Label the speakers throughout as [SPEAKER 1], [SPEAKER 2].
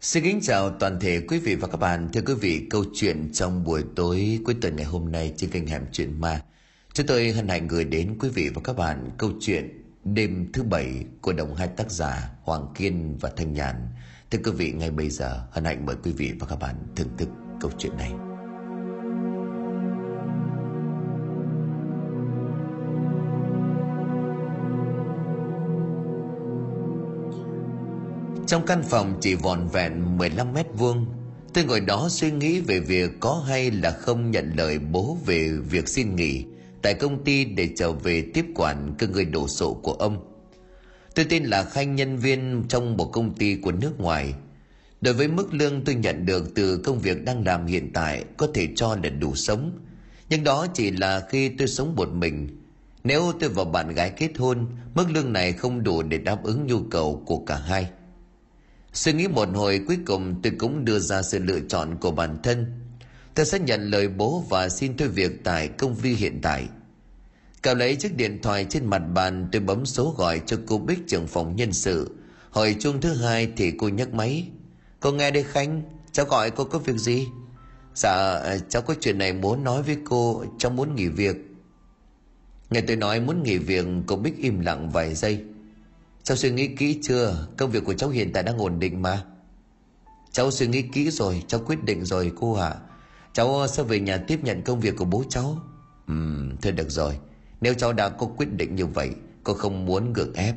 [SPEAKER 1] Xin kính chào toàn thể quý vị và các bạn. Thưa quý vị, câu chuyện trong buổi tối cuối tuần ngày hôm nay trên kênh Hẻm Chuyện Ma. Chúng tôi hân hạnh gửi đến quý vị và các bạn câu chuyện Đêm thứ bảy của đồng hai tác giả Hoàng Kiên và Thanh Nhàn. Thưa quý vị, ngay bây giờ hân hạnh mời quý vị và các bạn thưởng thức câu chuyện này. Trong căn phòng chỉ vòn vẹn 15 mét vuông Tôi ngồi đó suy nghĩ về việc có hay là không nhận lời bố về việc xin nghỉ tại công ty để trở về tiếp quản cơ người đổ sộ của ông. Tôi tên là Khanh nhân viên trong một công ty của nước ngoài. Đối với mức lương tôi nhận được từ công việc đang làm hiện tại có thể cho là đủ sống. Nhưng đó chỉ là khi tôi sống một mình. Nếu tôi và bạn gái kết hôn, mức lương này không đủ để đáp ứng nhu cầu của cả hai. Suy nghĩ một hồi cuối cùng tôi cũng đưa ra sự lựa chọn của bản thân. Tôi sẽ nhận lời bố và xin thôi việc tại công ty hiện tại. Cậu lấy chiếc điện thoại trên mặt bàn tôi bấm số gọi cho cô Bích trưởng phòng nhân sự. Hỏi chuông thứ hai thì cô nhấc máy. Cô nghe đây Khánh, cháu gọi cô có việc gì? Dạ, cháu có chuyện này muốn nói với cô, cháu muốn nghỉ việc. Nghe tôi nói muốn nghỉ việc, cô Bích im lặng vài giây. Cháu suy nghĩ kỹ chưa? Công việc của cháu hiện tại đang ổn định mà. Cháu suy nghĩ kỹ rồi, Cháu quyết định rồi, cô ạ. À. Cháu sẽ về nhà tiếp nhận công việc của bố cháu. Ừm thôi được rồi. Nếu cháu đã có quyết định như vậy, Cô không muốn gượng ép.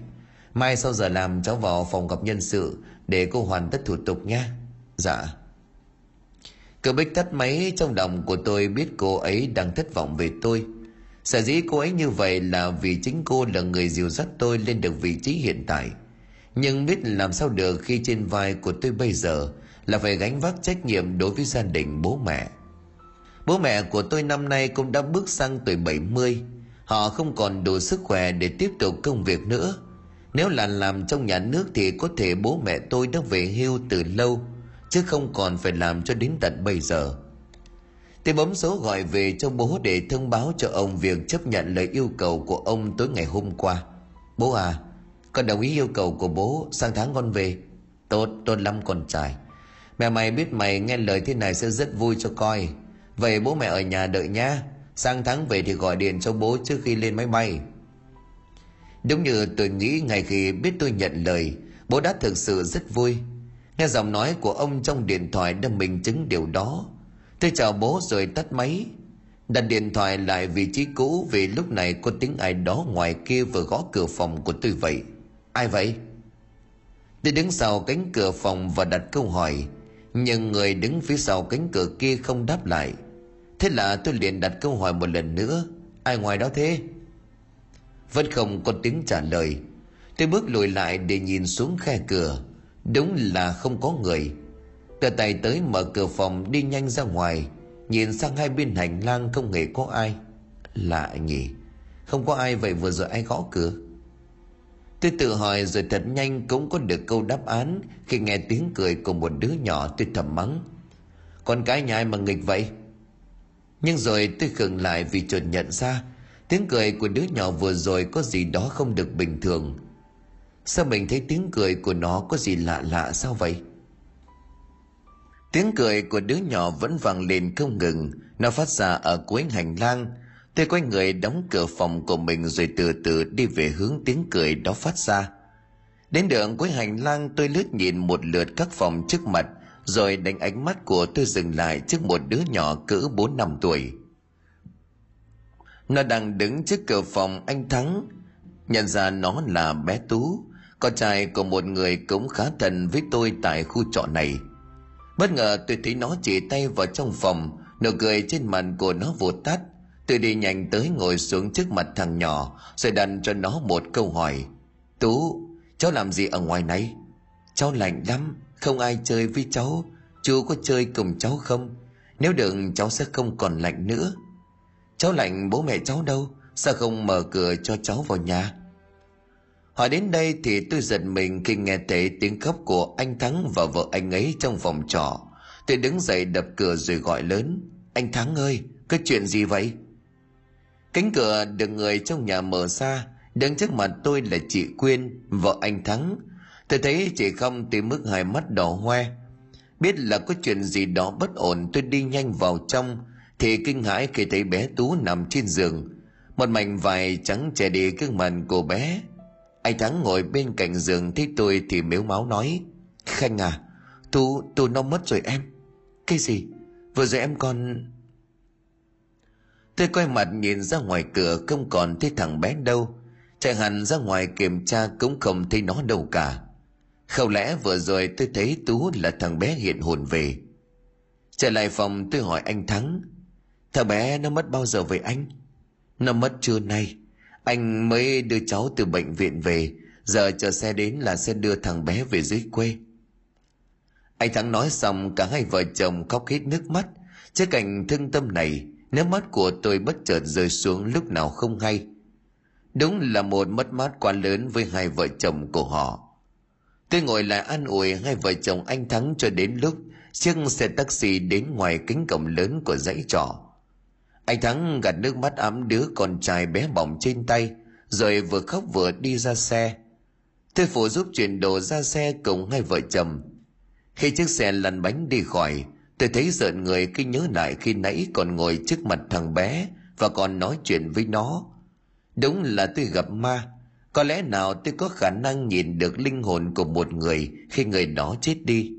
[SPEAKER 1] Mai sau giờ làm, cháu vào phòng gặp nhân sự Để cô hoàn tất thủ tục nha Dạ. Cơ Bích tắt máy, trong lòng của tôi biết cô ấy đang thất vọng về tôi. Sở dĩ cô ấy như vậy là vì chính cô là người dìu dắt tôi lên được vị trí hiện tại. Nhưng biết làm sao được khi trên vai của tôi bây giờ là phải gánh vác trách nhiệm đối với gia đình bố mẹ. Bố mẹ của tôi năm nay cũng đã bước sang tuổi 70. Họ không còn đủ sức khỏe để tiếp tục công việc nữa. Nếu là làm trong nhà nước thì có thể bố mẹ tôi đã về hưu từ lâu, chứ không còn phải làm cho đến tận bây giờ. Tôi bấm số gọi về cho bố để thông báo cho ông việc chấp nhận lời yêu cầu của ông tối ngày hôm qua. Bố à, con đồng ý yêu cầu của bố sang tháng con về. Tốt, tốt lắm con trai. Mẹ mày biết mày nghe lời thế này sẽ rất vui cho coi. Vậy bố mẹ ở nhà đợi nha Sang tháng về thì gọi điện cho bố trước khi lên máy bay. Đúng như tôi nghĩ ngày khi biết tôi nhận lời, bố đã thực sự rất vui. Nghe giọng nói của ông trong điện thoại đã minh chứng điều đó Tôi chào bố rồi tắt máy. Đặt điện thoại lại vị trí cũ Vì lúc này có tiếng ai đó ngoài kia vừa gõ cửa phòng của tôi vậy. Ai vậy? Tôi đứng sau cánh cửa phòng và đặt câu hỏi, Nhưng người đứng phía sau cánh cửa kia không đáp lại. Thế là tôi liền đặt câu hỏi một lần nữa, Ai ngoài đó thế? Vẫn không có tiếng trả lời. Tôi bước lùi lại để nhìn xuống khe cửa. Đúng là không có người. Tờ tay tới mở cửa phòng đi nhanh ra ngoài. Nhìn sang hai bên hành lang không hề có ai. Lạ nhỉ. Không có ai vậy vừa rồi ai gõ cửa. Tôi tự hỏi rồi thật nhanh cũng có được câu đáp án Khi nghe tiếng cười của một đứa nhỏ tôi thầm mắng. Con cái nhà ai mà nghịch vậy? Nhưng rồi tôi khựng lại vì chợt nhận ra Tiếng cười của đứa nhỏ vừa rồi có gì đó không được bình thường. Sao mình thấy tiếng cười của nó có gì lạ lạ sao vậy? Tiếng cười của đứa nhỏ vẫn vang lên không ngừng, nó phát ra ở cuối hành lang. Tôi quay người đóng cửa phòng của mình rồi từ từ đi về hướng tiếng cười đó phát ra. Đến đường cuối hành lang tôi lướt nhìn một lượt các phòng trước mặt, rồi đánh ánh mắt của tôi dừng lại trước một đứa nhỏ cỡ 4 năm tuổi. Nó đang đứng trước cửa phòng anh Thắng, nhận ra nó là bé Tú, con trai của một người cũng khá thân với tôi tại khu trọ này – Bất ngờ tôi thấy nó chỉ tay vào trong phòng Nụ cười trên mặt của nó vụt tắt Tôi đi nhanh tới ngồi xuống trước mặt thằng nhỏ Rồi đặt cho nó một câu hỏi. Tú, cháu làm gì ở ngoài này? Cháu lạnh lắm, không ai chơi với cháu. Chú có chơi cùng cháu không? Nếu được cháu sẽ không còn lạnh nữa. Cháu lạnh bố mẹ cháu đâu Sao không mở cửa cho cháu vào nhà? Hỏi đến đây thì tôi giật mình khi nghe thấy tiếng khóc của anh Thắng và vợ anh ấy trong phòng trọ. Tôi đứng dậy đập cửa rồi gọi lớn. Anh Thắng ơi, có chuyện gì vậy? Cánh cửa được người trong nhà mở ra, đứng trước mặt tôi là chị Quyên, vợ anh Thắng. Tôi thấy chị không tới mức hai mắt đỏ hoe. biết là có chuyện gì đó bất ổn tôi đi nhanh vào trong thì kinh hãi khi thấy bé tú nằm trên giường một mảnh vải trắng che đi gương mặt của bé anh thắng ngồi bên cạnh giường thấy tôi thì mếu máu nói, khanh à tú tú nó mất rồi em. Cái gì? Vừa rồi em còn tôi quay mặt nhìn ra ngoài cửa không còn thấy thằng bé đâu. Chạy hẳn ra ngoài kiểm tra cũng không thấy nó đâu cả. Không lẽ vừa rồi tôi thấy tú là thằng bé hiện hồn về. Trở lại phòng tôi hỏi anh thắng, thằng bé nó mất bao giờ vậy anh? Nó mất trưa nay anh mới đưa cháu từ bệnh viện về, giờ chờ xe đến là sẽ đưa thằng bé về dưới quê. Anh thắng nói xong, cả hai vợ chồng khóc hết nước mắt. Trước cảnh thương tâm này, nước mắt của tôi bất chợt rơi xuống lúc nào không hay. Đúng là một mất mát quá lớn với hai vợ chồng của họ. Tôi ngồi lại an ủi hai vợ chồng anh thắng cho đến lúc chiếc xe taxi đến ngoài kính cổng lớn của dãy trọ anh thắng gạt nước mắt ấm đứa con trai bé bỏng trên tay, rồi vừa khóc vừa đi ra xe. Thế phụ giúp chuyển đồ ra xe cùng hai vợ chồng. Khi chiếc xe lăn bánh đi khỏi, tôi thấy rợn người khi nhớ lại khi nãy còn ngồi trước mặt thằng bé và còn nói chuyện với nó. Đúng là tôi gặp ma. Có lẽ nào tôi có khả năng nhìn được linh hồn của một người khi người đó chết đi?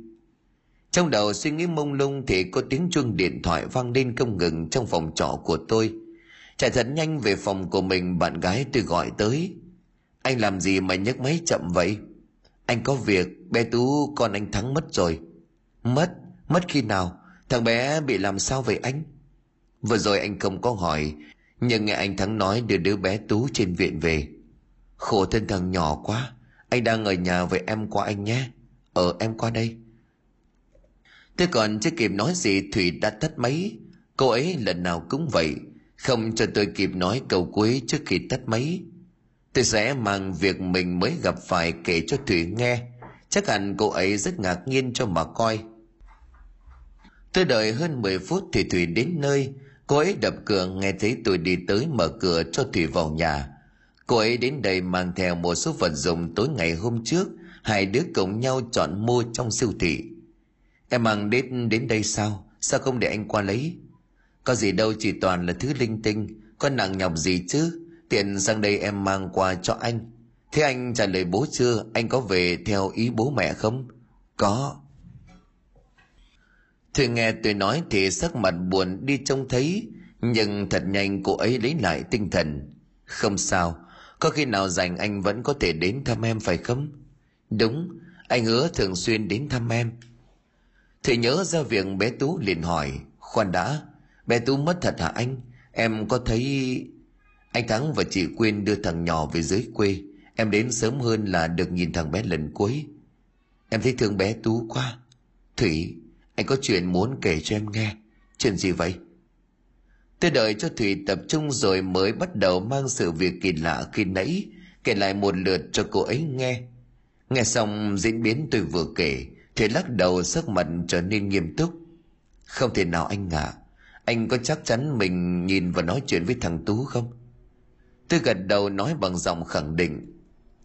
[SPEAKER 1] Trong đầu suy nghĩ mông lung thì có tiếng chuông điện thoại vang lên không ngừng trong phòng trọ của tôi. Chạy thật nhanh về phòng của mình, bạn gái tôi gọi tới. Anh làm gì mà nhấc máy chậm vậy? Anh có việc, bé tú, con anh thắng mất rồi. Mất? Mất khi nào? Thằng bé bị làm sao vậy anh? Vừa rồi anh không có hỏi, nhưng nghe anh thắng nói đưa đứa bé tú trên viện về. Khổ thân thằng nhỏ quá, anh đang ở nhà với em qua anh nhé. Ờ em qua đây tôi còn chưa kịp nói gì thủy đã tắt máy. Cô ấy lần nào cũng vậy. Không cho tôi kịp nói câu cuối trước khi tắt máy. Tôi sẽ mang việc mình mới gặp phải kể cho thủy nghe. Chắc hẳn cô ấy rất ngạc nhiên cho mà coi. Tôi đợi hơn 10 phút thì thủy đến nơi. Cô ấy đập cửa nghe thấy tôi đi tới mở cửa cho thủy vào nhà. Cô ấy đến đây mang theo một số vật dụng tối ngày hôm trước. Hai đứa cùng nhau chọn mua trong siêu thị em mang đến đến đây sao? Sao không để anh qua lấy? Có gì đâu, chỉ toàn là thứ linh tinh. Có nặng nhọc gì chứ? Tiện sang đây em mang qua cho anh. Thế anh trả lời bố chưa? Anh có về theo ý bố mẹ không? Có. Thùy nghe tôi nói thì sắc mặt buồn đi trông thấy, nhưng thật nhanh cô ấy lấy lại tinh thần. Không sao. Có khi nào rảnh anh vẫn có thể đến thăm em phải không? Đúng. Anh hứa thường xuyên đến thăm em thì nhớ ra việc bé tú liền hỏi, khoan đã, bé tú mất thật hả anh? Em có thấy anh thắng và chị quyên đưa thằng nhỏ về dưới quê. Em đến sớm hơn là được nhìn thằng bé lần cuối. Em thấy thương bé tú quá. Thủy, anh có chuyện muốn kể cho em nghe. Chuyện gì vậy? Tôi đợi cho thủy tập trung rồi mới bắt đầu mang sự việc kỳ lạ khi nãy, kể lại một lượt cho cô ấy nghe. Nghe xong diễn biến tôi vừa kể thì lắc đầu sắc mặt trở nên nghiêm túc. Không thể nào anh ạ à. anh có chắc chắn mình nhìn và nói chuyện với thằng tú không? Tôi gật đầu nói bằng giọng khẳng định.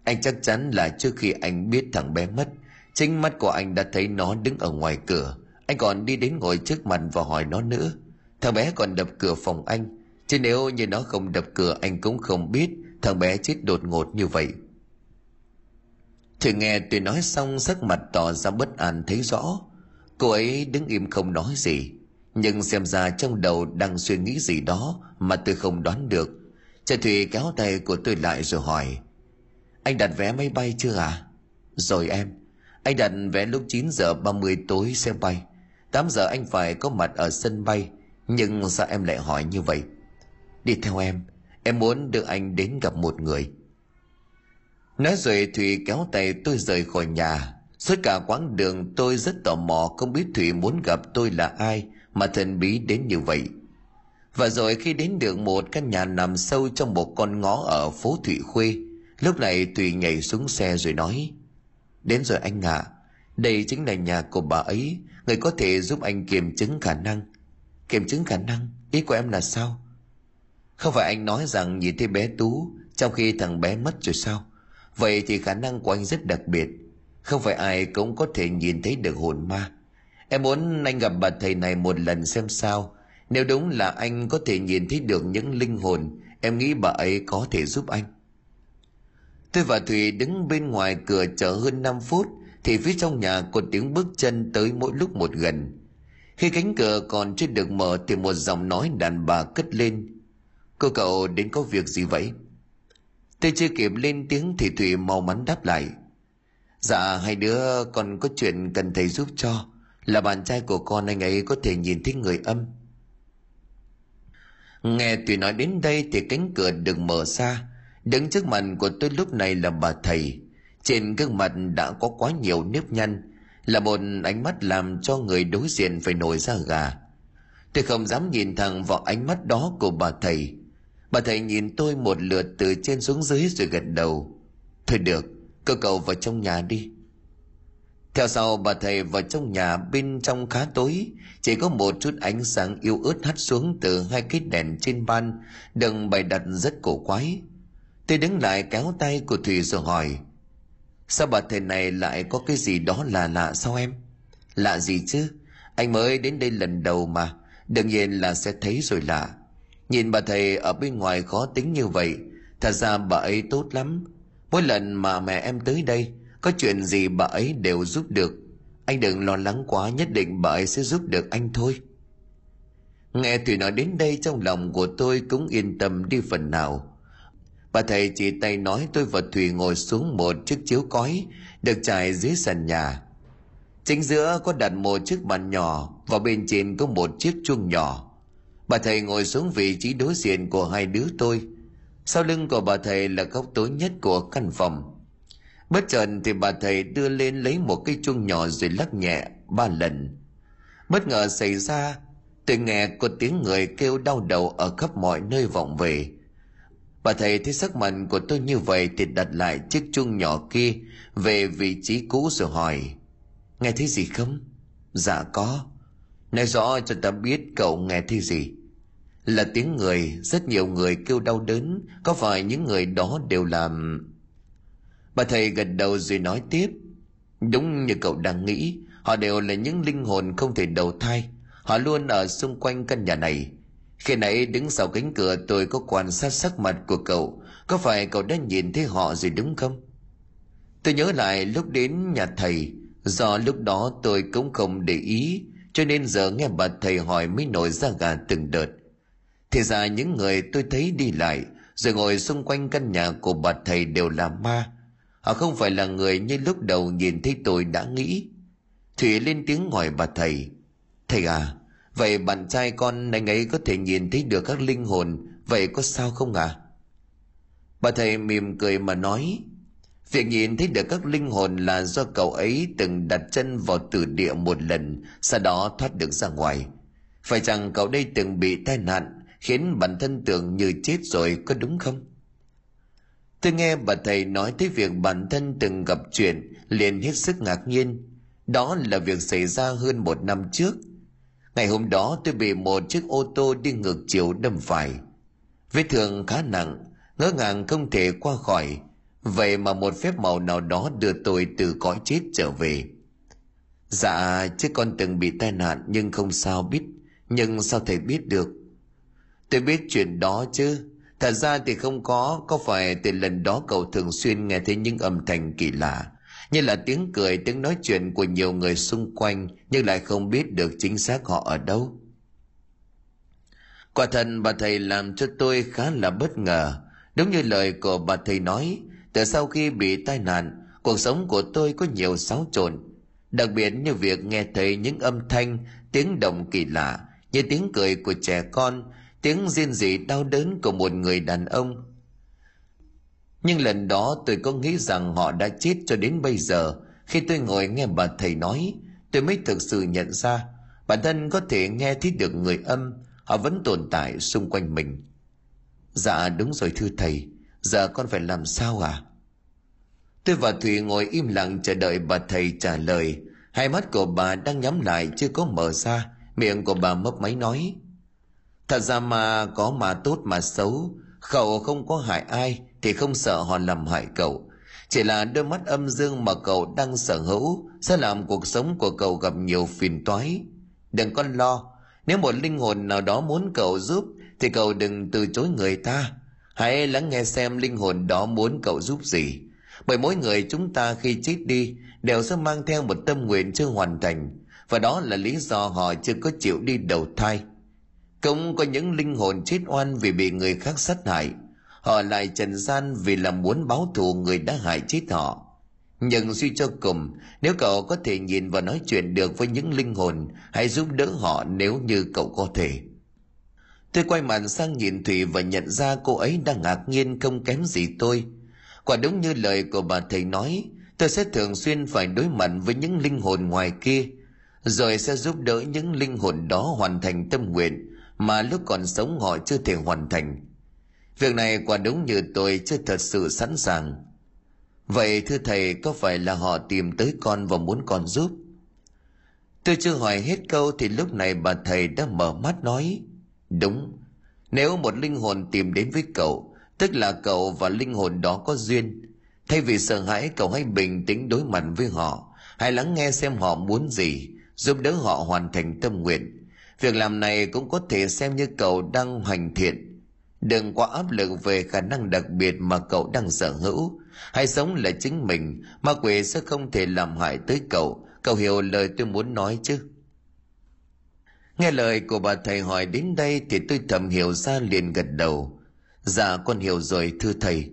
[SPEAKER 1] Anh chắc chắn là trước khi anh biết thằng bé mất, chính mắt của anh đã thấy nó đứng ở ngoài cửa. Anh còn đi đến ngồi trước mặt và hỏi nó nữa. Thằng bé còn đập cửa phòng anh, chứ nếu như nó không đập cửa anh cũng không biết thằng bé chết đột ngột như vậy. Thử nghe tôi nói xong, sắc mặt tỏ ra bất an thấy rõ. Cô ấy đứng im không nói gì. Nhưng xem ra trong đầu đang suy nghĩ gì đó mà tôi không đoán được. trời thủy kéo tay của tôi lại rồi hỏi. Anh đặt vé máy bay chưa à? Rồi em. Anh đặt vé lúc 9 giờ 30 tối xe bay. 8 giờ anh phải có mặt ở sân bay. Nhưng sao em lại hỏi như vậy? Đi theo em. Em muốn đưa anh đến gặp một người. Nói rồi Thủy kéo tay tôi rời khỏi nhà. Suốt cả quãng đường tôi rất tò mò không biết Thủy muốn gặp tôi là ai mà thần bí đến như vậy. Và rồi khi đến được một căn nhà nằm sâu trong một con ngõ ở phố Thụy Khuê, lúc này Thủy nhảy xuống xe rồi nói Đến rồi anh ạ, à, đây chính là nhà của bà ấy, người có thể giúp anh kiểm chứng khả năng. Kiểm chứng khả năng? Ý của em là sao? Không phải anh nói rằng nhìn thấy bé Tú trong khi thằng bé mất rồi sao? Vậy thì khả năng của anh rất đặc biệt Không phải ai cũng có thể nhìn thấy được hồn ma Em muốn anh gặp bà thầy này một lần xem sao. Nếu đúng là anh có thể nhìn thấy được những linh hồn, em nghĩ bà ấy có thể giúp anh. Tôi và Thùy đứng bên ngoài cửa chờ hơn 5 phút thì phía trong nhà có tiếng bước chân tới mỗi lúc một gần. Khi cánh cửa còn chưa được mở thì một giọng nói đàn bà cất lên. Cô cậu đến có việc gì vậy? Tôi chưa kịp lên tiếng thì Thủy mau mắn đáp lại. Dạ hai đứa con có chuyện cần thầy giúp cho. Là bạn trai của con anh ấy có thể nhìn thấy người âm. Nghe Thủy nói đến đây thì cánh cửa được mở ra. Đứng trước mặt của tôi lúc này là bà thầy. Trên gương mặt đã có quá nhiều nếp nhăn là một ánh mắt làm cho người đối diện phải nổi da gà tôi không dám nhìn thẳng vào ánh mắt đó của bà thầy bà thầy nhìn tôi một lượt từ trên xuống dưới rồi gật đầu thôi được, cơ cậu vào trong nhà đi theo sau, bà thầy vào trong nhà bên trong khá tối chỉ có một chút ánh sáng yếu ớt hắt xuống từ hai cái đèn trên ban, đừng bày đặt rất cổ quái tôi đứng lại kéo tay của thùy rồi hỏi, Sao bà thầy này lại có cái gì đó là lạ sao em? Lạ gì chứ? Anh mới đến đây lần đầu mà. Đương nhiên là sẽ thấy rồi lạ. Nhìn bà thầy ở bên ngoài khó tính như vậy. Thật ra bà ấy tốt lắm. Mỗi lần mà mẹ em tới đây, có chuyện gì bà ấy đều giúp được. Anh đừng lo lắng quá, nhất định bà ấy sẽ giúp được anh thôi. Nghe Thủy nói đến đây trong lòng của tôi cũng yên tâm đi phần nào. Bà thầy chỉ tay nói tôi và thủy ngồi xuống một chiếc chiếu cói được trải dưới sàn nhà. Chính giữa có đặt một chiếc bàn nhỏ và bên trên có một chiếc chuông nhỏ. Bà thầy ngồi xuống vị trí đối diện của hai đứa tôi. Sau lưng của bà thầy là góc tối nhất của căn phòng. Bất chợt thì bà thầy đưa lên lấy một cái chuông nhỏ rồi lắc nhẹ ba lần. Bất ngờ xảy ra, tôi nghe có tiếng người kêu đau đầu ở khắp mọi nơi vọng về Bà thầy thấy sắc mặt của tôi như vậy thì đặt lại chiếc chuông nhỏ kia về vị trí cũ rồi hỏi. Nghe thấy gì không? Dạ có. Nói rõ cho ta biết cậu nghe thấy gì. Là tiếng người, rất nhiều người kêu đau đớn, có phải những người đó đều làm... Bà thầy gật đầu rồi nói tiếp. Đúng như cậu đang nghĩ, họ đều là những linh hồn không thể đầu thai. Họ luôn ở xung quanh căn nhà này, khi nãy đứng sau cánh cửa tôi có quan sát sắc mặt của cậu Có phải cậu đã nhìn thấy họ rồi đúng không? Tôi nhớ lại lúc đến nhà thầy Do lúc đó tôi cũng không để ý Cho nên giờ nghe bà thầy hỏi mới nổi ra gà từng đợt thì ra những người tôi thấy đi lại, Rồi ngồi xung quanh căn nhà của bà thầy đều là ma. Họ không phải là người như lúc đầu nhìn thấy tôi đã nghĩ. Thủy lên tiếng hỏi bà thầy Thầy à Vậy bạn trai con anh ấy có thể nhìn thấy được các linh hồn, Vậy có sao không à Bà thầy mỉm cười mà nói, Việc nhìn thấy được các linh hồn là do cậu ấy từng đặt chân vào tử địa một lần, Sau đó thoát được ra ngoài. Phải rằng cậu đây từng bị tai nạn Khiến bản thân tưởng như chết rồi có đúng không Tôi nghe bà thầy nói tới việc bản thân từng gặp chuyện liền hết sức ngạc nhiên Đó là việc xảy ra hơn một năm trước Ngày hôm đó tôi bị một chiếc ô tô đi ngược chiều đâm phải. Vết thương khá nặng, ngỡ ngàng không thể qua khỏi. Vậy mà một phép màu nào đó đưa tôi từ cõi chết trở về. Dạ, chứ con từng bị tai nạn nhưng không sao biết. Nhưng sao thầy biết được? Tôi biết chuyện đó chứ. Thật ra thì không có, có phải từ lần đó cậu thường xuyên nghe thấy những âm thanh kỳ lạ như là tiếng cười tiếng nói chuyện của nhiều người xung quanh nhưng lại không biết được chính xác họ ở đâu. Quả thật bà thầy làm cho tôi khá là bất ngờ. Đúng như lời của bà thầy nói từ sau khi bị tai nạn cuộc sống của tôi có nhiều xáo trộn. Đặc biệt như việc nghe thấy những âm thanh tiếng động kỳ lạ như tiếng cười của trẻ con tiếng riêng rỉ đau đớn của một người đàn ông. Nhưng lần đó tôi có nghĩ rằng họ đã chết cho đến bây giờ. Khi tôi ngồi nghe bà thầy nói, tôi mới thực sự nhận ra bản thân có thể nghe thấy được người âm. Họ vẫn tồn tại xung quanh mình. Dạ đúng rồi thưa thầy. Giờ con phải làm sao à tôi và thùy ngồi im lặng chờ đợi bà thầy trả lời. Hai mắt của bà đang nhắm lại, chưa có mở ra. Miệng của bà mấp máy nói thật ra mà có mà tốt mà xấu, cậu không có hại ai thì không sợ họ làm hại cậu. Chỉ là đôi mắt âm dương mà cậu đang sở hữu sẽ làm cuộc sống của cậu gặp nhiều phiền toái. Đừng có lo, nếu một linh hồn nào đó muốn cậu giúp thì cậu đừng từ chối người ta. Hãy lắng nghe xem linh hồn đó muốn cậu giúp gì. Bởi mỗi người chúng ta khi chết đi đều sẽ mang theo một tâm nguyện chưa hoàn thành, và đó là lý do họ chưa có chịu đi đầu thai cũng có những linh hồn chết oan vì bị người khác sát hại. Họ lại trần gian vì là muốn báo thù người đã hại chết họ. Nhưng suy cho cùng, nếu cậu có thể nhìn và nói chuyện được với những linh hồn, hãy giúp đỡ họ nếu như cậu có thể. Tôi quay mặt sang nhìn thủy và nhận ra cô ấy đang ngạc nhiên không kém gì tôi. Quả đúng như lời của bà thầy nói, tôi sẽ thường xuyên phải đối mặt với những linh hồn ngoài kia, rồi sẽ giúp đỡ những linh hồn đó hoàn thành tâm nguyện mà lúc còn sống họ chưa thể hoàn thành. Việc này quả đúng như tôi chưa thật sự sẵn sàng. Vậy thưa thầy, có phải là họ tìm tới con và muốn con giúp? Tôi chưa hỏi hết câu thì lúc này bà thầy đã mở mắt nói, đúng, nếu một linh hồn tìm đến với cậu, tức là cậu và linh hồn đó có duyên. Thay vì sợ hãi, cậu hãy bình tĩnh đối mặt với họ, hãy lắng nghe xem họ muốn gì, giúp đỡ họ hoàn thành tâm nguyện việc làm này cũng có thể xem như cậu đang hoành thiện. Đừng quá áp lực về khả năng đặc biệt mà cậu đang sở hữu. Hãy sống là chính mình, ma quỷ sẽ không thể làm hại tới cậu. Cậu hiểu lời tôi muốn nói chứ? Nghe lời của bà thầy hỏi đến đây thì tôi thầm hiểu ra liền gật đầu. Dạ con hiểu rồi, thưa thầy.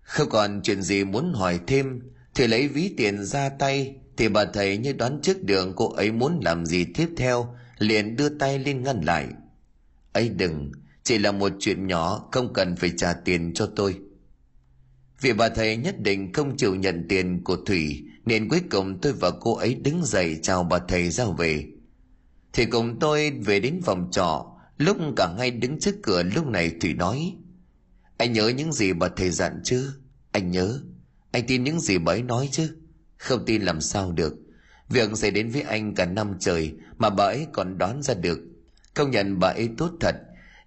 [SPEAKER 1] Không còn chuyện gì muốn hỏi thêm, thì lấy ví tiền ra tay thì bà thầy như đoán trước đường cô ấy muốn làm gì tiếp theo, liền đưa tay lên ngăn lại. Ấy đừng, chỉ là một chuyện nhỏ, không cần phải trả tiền cho tôi. Vì bà thầy nhất định không chịu nhận tiền của thủy, nên cuối cùng tôi và cô ấy đứng dậy chào bà thầy ra về. Thì cùng tôi về đến phòng trọ, lúc cả hai đứng trước cửa lúc này thủy nói, anh nhớ những gì bà thầy dặn chứ? Anh nhớ, anh tin những gì bà ấy nói chứ? Không tin làm sao được. Việc xảy đến với anh cả năm trời mà bà ấy còn đoán ra được. Công nhận bà ấy tốt thật.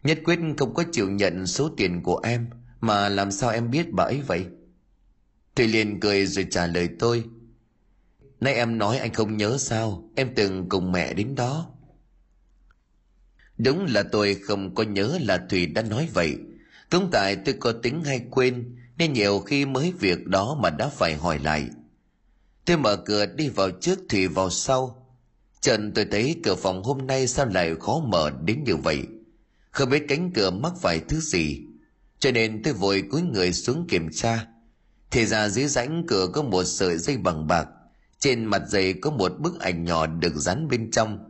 [SPEAKER 1] Nhất quyết không có chịu nhận số tiền của em, mà làm sao em biết bà ấy vậy? Thùy liền cười rồi trả lời tôi. Nay em nói anh không nhớ sao, em từng cùng mẹ đến đó. Đúng là tôi không có nhớ là thùy đã nói vậy. Cũng tại tôi có tính hay quên, nên nhiều khi mới việc đó mà đã phải hỏi lại tôi mở cửa đi vào trước thì vào sau. Trần tôi thấy cửa phòng hôm nay sao lại khó mở đến như vậy? Không biết cánh cửa mắc phải thứ gì. Cho nên tôi vội cúi người xuống kiểm tra. Thì ra dưới rãnh cửa có một sợi dây bằng bạc. Trên mặt giày có một bức ảnh nhỏ được dán bên trong.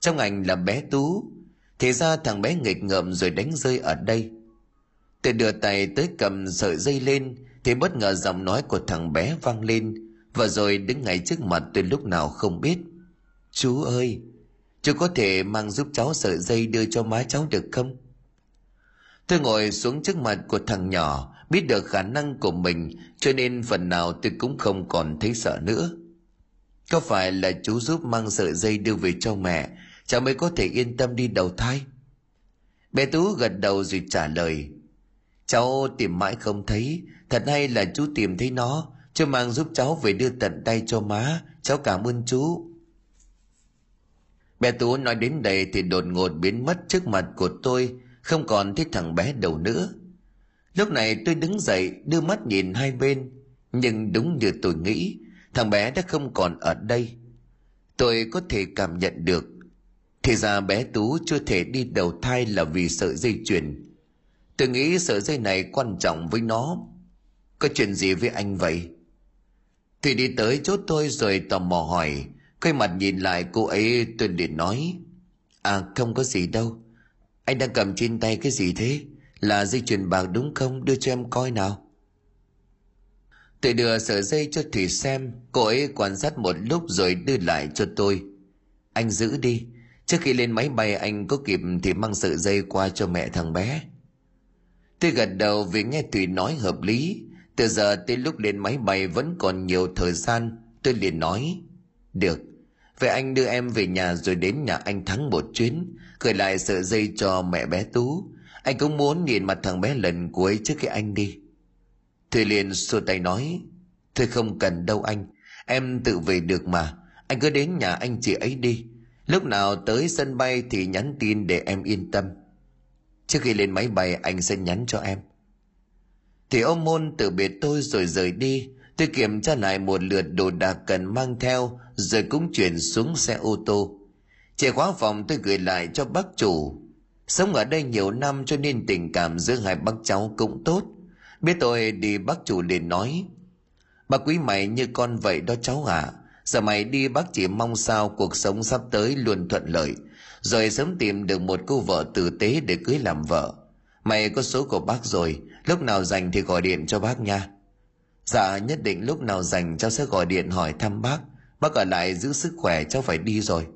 [SPEAKER 1] Trong ảnh là bé tú. Thì ra thằng bé nghịch ngợm rồi đánh rơi ở đây. Tôi đưa tay tới cầm sợi dây lên, thì bất ngờ giọng nói của thằng bé vang lên và rồi đứng ngay trước mặt tôi lúc nào không biết. Chú ơi, chú có thể mang giúp cháu sợi dây đưa cho má cháu được không? Tôi ngồi xuống trước mặt của thằng nhỏ, biết được khả năng của mình, cho nên phần nào tôi cũng không còn thấy sợ nữa. Có phải là chú giúp mang sợi dây đưa về cho mẹ, cháu mới có thể yên tâm đi đầu thai? Bé tú gật đầu rồi trả lời. Cháu tìm mãi không thấy, thật hay là chú tìm thấy nó chú mang giúp cháu về đưa tận tay cho má, cháu cảm ơn chú bé tú nói đến đây thì đột ngột biến mất trước mặt của tôi, không còn thấy thằng bé đâu nữa. Lúc này tôi đứng dậy, đưa mắt nhìn hai bên, nhưng đúng như tôi nghĩ, thằng bé đã không còn ở đây. Tôi có thể cảm nhận được. Thì ra bé tú chưa thể đi đầu thai là vì sợi dây chuyền. Tôi nghĩ sợi dây này quan trọng với nó. Có chuyện gì với anh vậy? Thì đi tới chỗ tôi rồi tò mò hỏi, quay mặt nhìn lại cô ấy, tôi liền nói à không có gì đâu. Anh đang cầm trên tay cái gì thế? Là dây chuyền bạc đúng không? Đưa cho em coi nào. Tôi đưa sợi dây cho thủy xem, cô ấy quan sát một lúc rồi đưa lại cho tôi. Anh giữ đi. Trước khi lên máy bay anh có kịp thì mang sợi dây qua cho mẹ thằng bé. Tôi gật đầu vì nghe thủy nói hợp lý từ giờ tới lúc lên máy bay vẫn còn nhiều thời gian, tôi liền nói, được, vậy anh đưa em về nhà rồi đến nhà anh thắng một chuyến, gửi lại sợi dây cho mẹ bé tú. Anh cũng muốn nhìn mặt thằng bé lần cuối trước khi anh đi. Thùy liền xua tay nói Thôi không cần đâu anh, Em tự về được mà, Anh cứ đến nhà anh chị ấy đi. Lúc nào tới sân bay thì nhắn tin để em yên tâm. Trước khi lên máy bay, anh sẽ nhắn cho em. Thì ông môn từ biệt tôi rồi rời đi. Tôi kiểm tra lại một lượt đồ đạc cần mang theo, Rồi cũng chuyển xuống xe ô tô. Chìa khóa phòng tôi gửi lại cho bác chủ. Sống ở đây nhiều năm cho nên tình cảm giữa hai bác cháu cũng tốt. Biết tôi đi bác chủ liền nói Bà quý mày như con vậy đó cháu à Giờ mày đi bác chỉ mong sao cuộc sống sắp tới luôn thuận lợi. Rồi sớm tìm được một cô vợ tử tế để cưới làm vợ. Mày có số của bác rồi, Lúc nào rảnh thì gọi điện cho bác nha Dạ nhất định lúc nào rảnh cháu sẽ gọi điện hỏi thăm bác Bác ở lại giữ sức khỏe, cháu phải đi rồi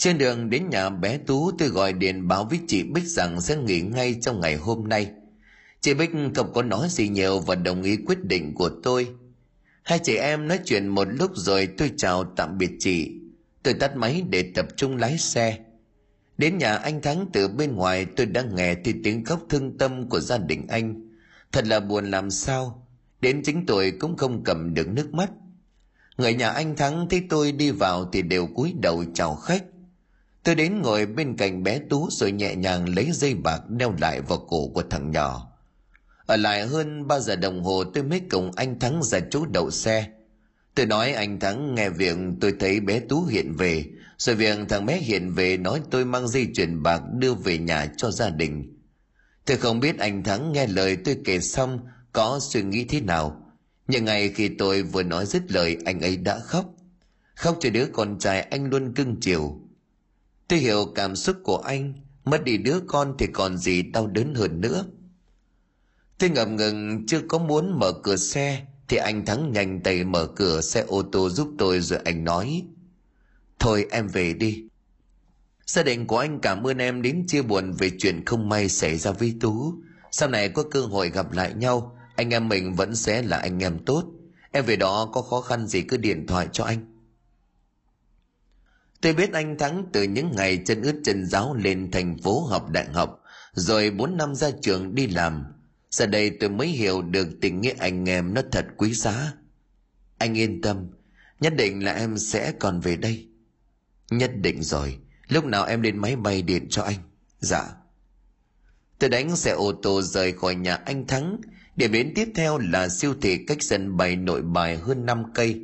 [SPEAKER 1] trên đường đến nhà bé Tú, tôi gọi điện báo với chị Bích rằng sẽ nghỉ ngay trong ngày hôm nay. Chị Bích không có nói gì nhiều và đồng ý quyết định của tôi. Hai chị em nói chuyện một lúc rồi tôi chào tạm biệt chị. Tôi tắt máy để tập trung lái xe. Đến nhà anh Thắng từ bên ngoài tôi đã nghe thì tiếng khóc thương tâm của gia đình anh. Thật là buồn làm sao. Đến chính tôi cũng không cầm được nước mắt. Người nhà anh Thắng thấy tôi đi vào thì đều cúi đầu chào khách. Tôi đến ngồi bên cạnh bé Tú rồi nhẹ nhàng lấy dây bạc đeo lại vào cổ của thằng nhỏ. Ở lại hơn 3 giờ đồng hồ tôi mới cùng anh Thắng ra chỗ đậu xe. Tôi nói anh Thắng nghe việc tôi thấy bé Tú hiện về, rồi việc thằng bé hiện về nói tôi mang dây chuyền bạc đưa về nhà cho gia đình. Tôi không biết anh Thắng nghe lời tôi kể xong có suy nghĩ thế nào. Nhưng ngày khi tôi vừa nói dứt lời anh ấy đã khóc. Khóc cho đứa con trai anh luôn cưng chiều Tôi hiểu cảm xúc của anh, mất đi đứa con thì còn gì đau đớn hơn nữa. Tôi ngập ngừng chưa có muốn mở cửa xe thì anh Thắng nhanh tay mở cửa xe ô tô giúp tôi rồi anh nói Thôi em về đi. Gia đình của anh cảm ơn em đến chia buồn về chuyện không may xảy ra với Tú. Sau này có cơ hội gặp lại nhau, anh em mình vẫn sẽ là anh em tốt. Em về đó có khó khăn gì cứ điện thoại cho anh. Tôi biết anh Thắng từ những ngày chân ướt chân giáo lên thành phố học đại học, rồi bốn năm ra trường đi làm. Giờ đây tôi mới hiểu được tình nghĩa anh em nó thật quý giá. Anh yên tâm, nhất định là em sẽ còn về đây. Nhất định rồi, lúc nào em lên máy bay điện cho anh. Dạ. Tôi đánh xe ô tô rời khỏi nhà anh Thắng, điểm đến tiếp theo là siêu thị cách sân bay nội bài hơn 5 cây.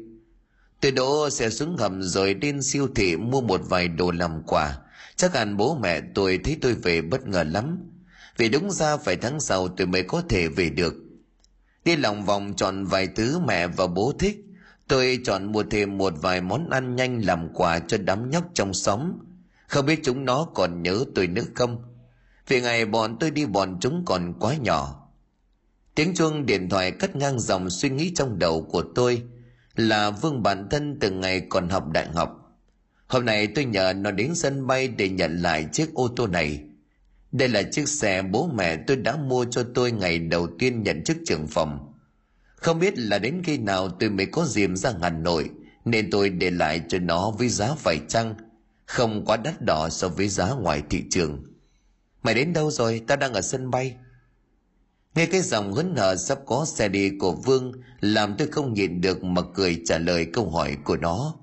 [SPEAKER 1] Tôi đỗ xe xuống hầm rồi đến siêu thị mua một vài đồ làm quà. Chắc hẳn bố mẹ tôi thấy tôi về bất ngờ lắm. Vì đúng ra phải tháng sau tôi mới có thể về được. Đi lòng vòng chọn vài thứ mẹ và bố thích. Tôi chọn mua thêm một vài món ăn nhanh làm quà cho đám nhóc trong xóm. Không biết chúng nó còn nhớ tôi nữa không? Vì ngày bọn tôi đi bọn chúng còn quá nhỏ. Tiếng chuông điện thoại cắt ngang dòng suy nghĩ trong đầu của tôi – là Vương bản thân từ ngày còn học đại học. Hôm nay tôi nhờ nó đến sân bay để nhận lại chiếc ô tô này. Đây là chiếc xe bố mẹ tôi đã mua cho tôi ngày đầu tiên nhận chức trưởng phòng. Không biết là đến khi nào tôi mới có diềm ra Hà Nội, nên tôi để lại cho nó với giá phải chăng không quá đắt đỏ so với giá ngoài thị trường. Mày đến đâu rồi? ta đang ở sân bay. Nghe cái dòng hớn hở sắp có xe đi của Vương, làm tôi không nhịn được mà cười trả lời câu hỏi của nó.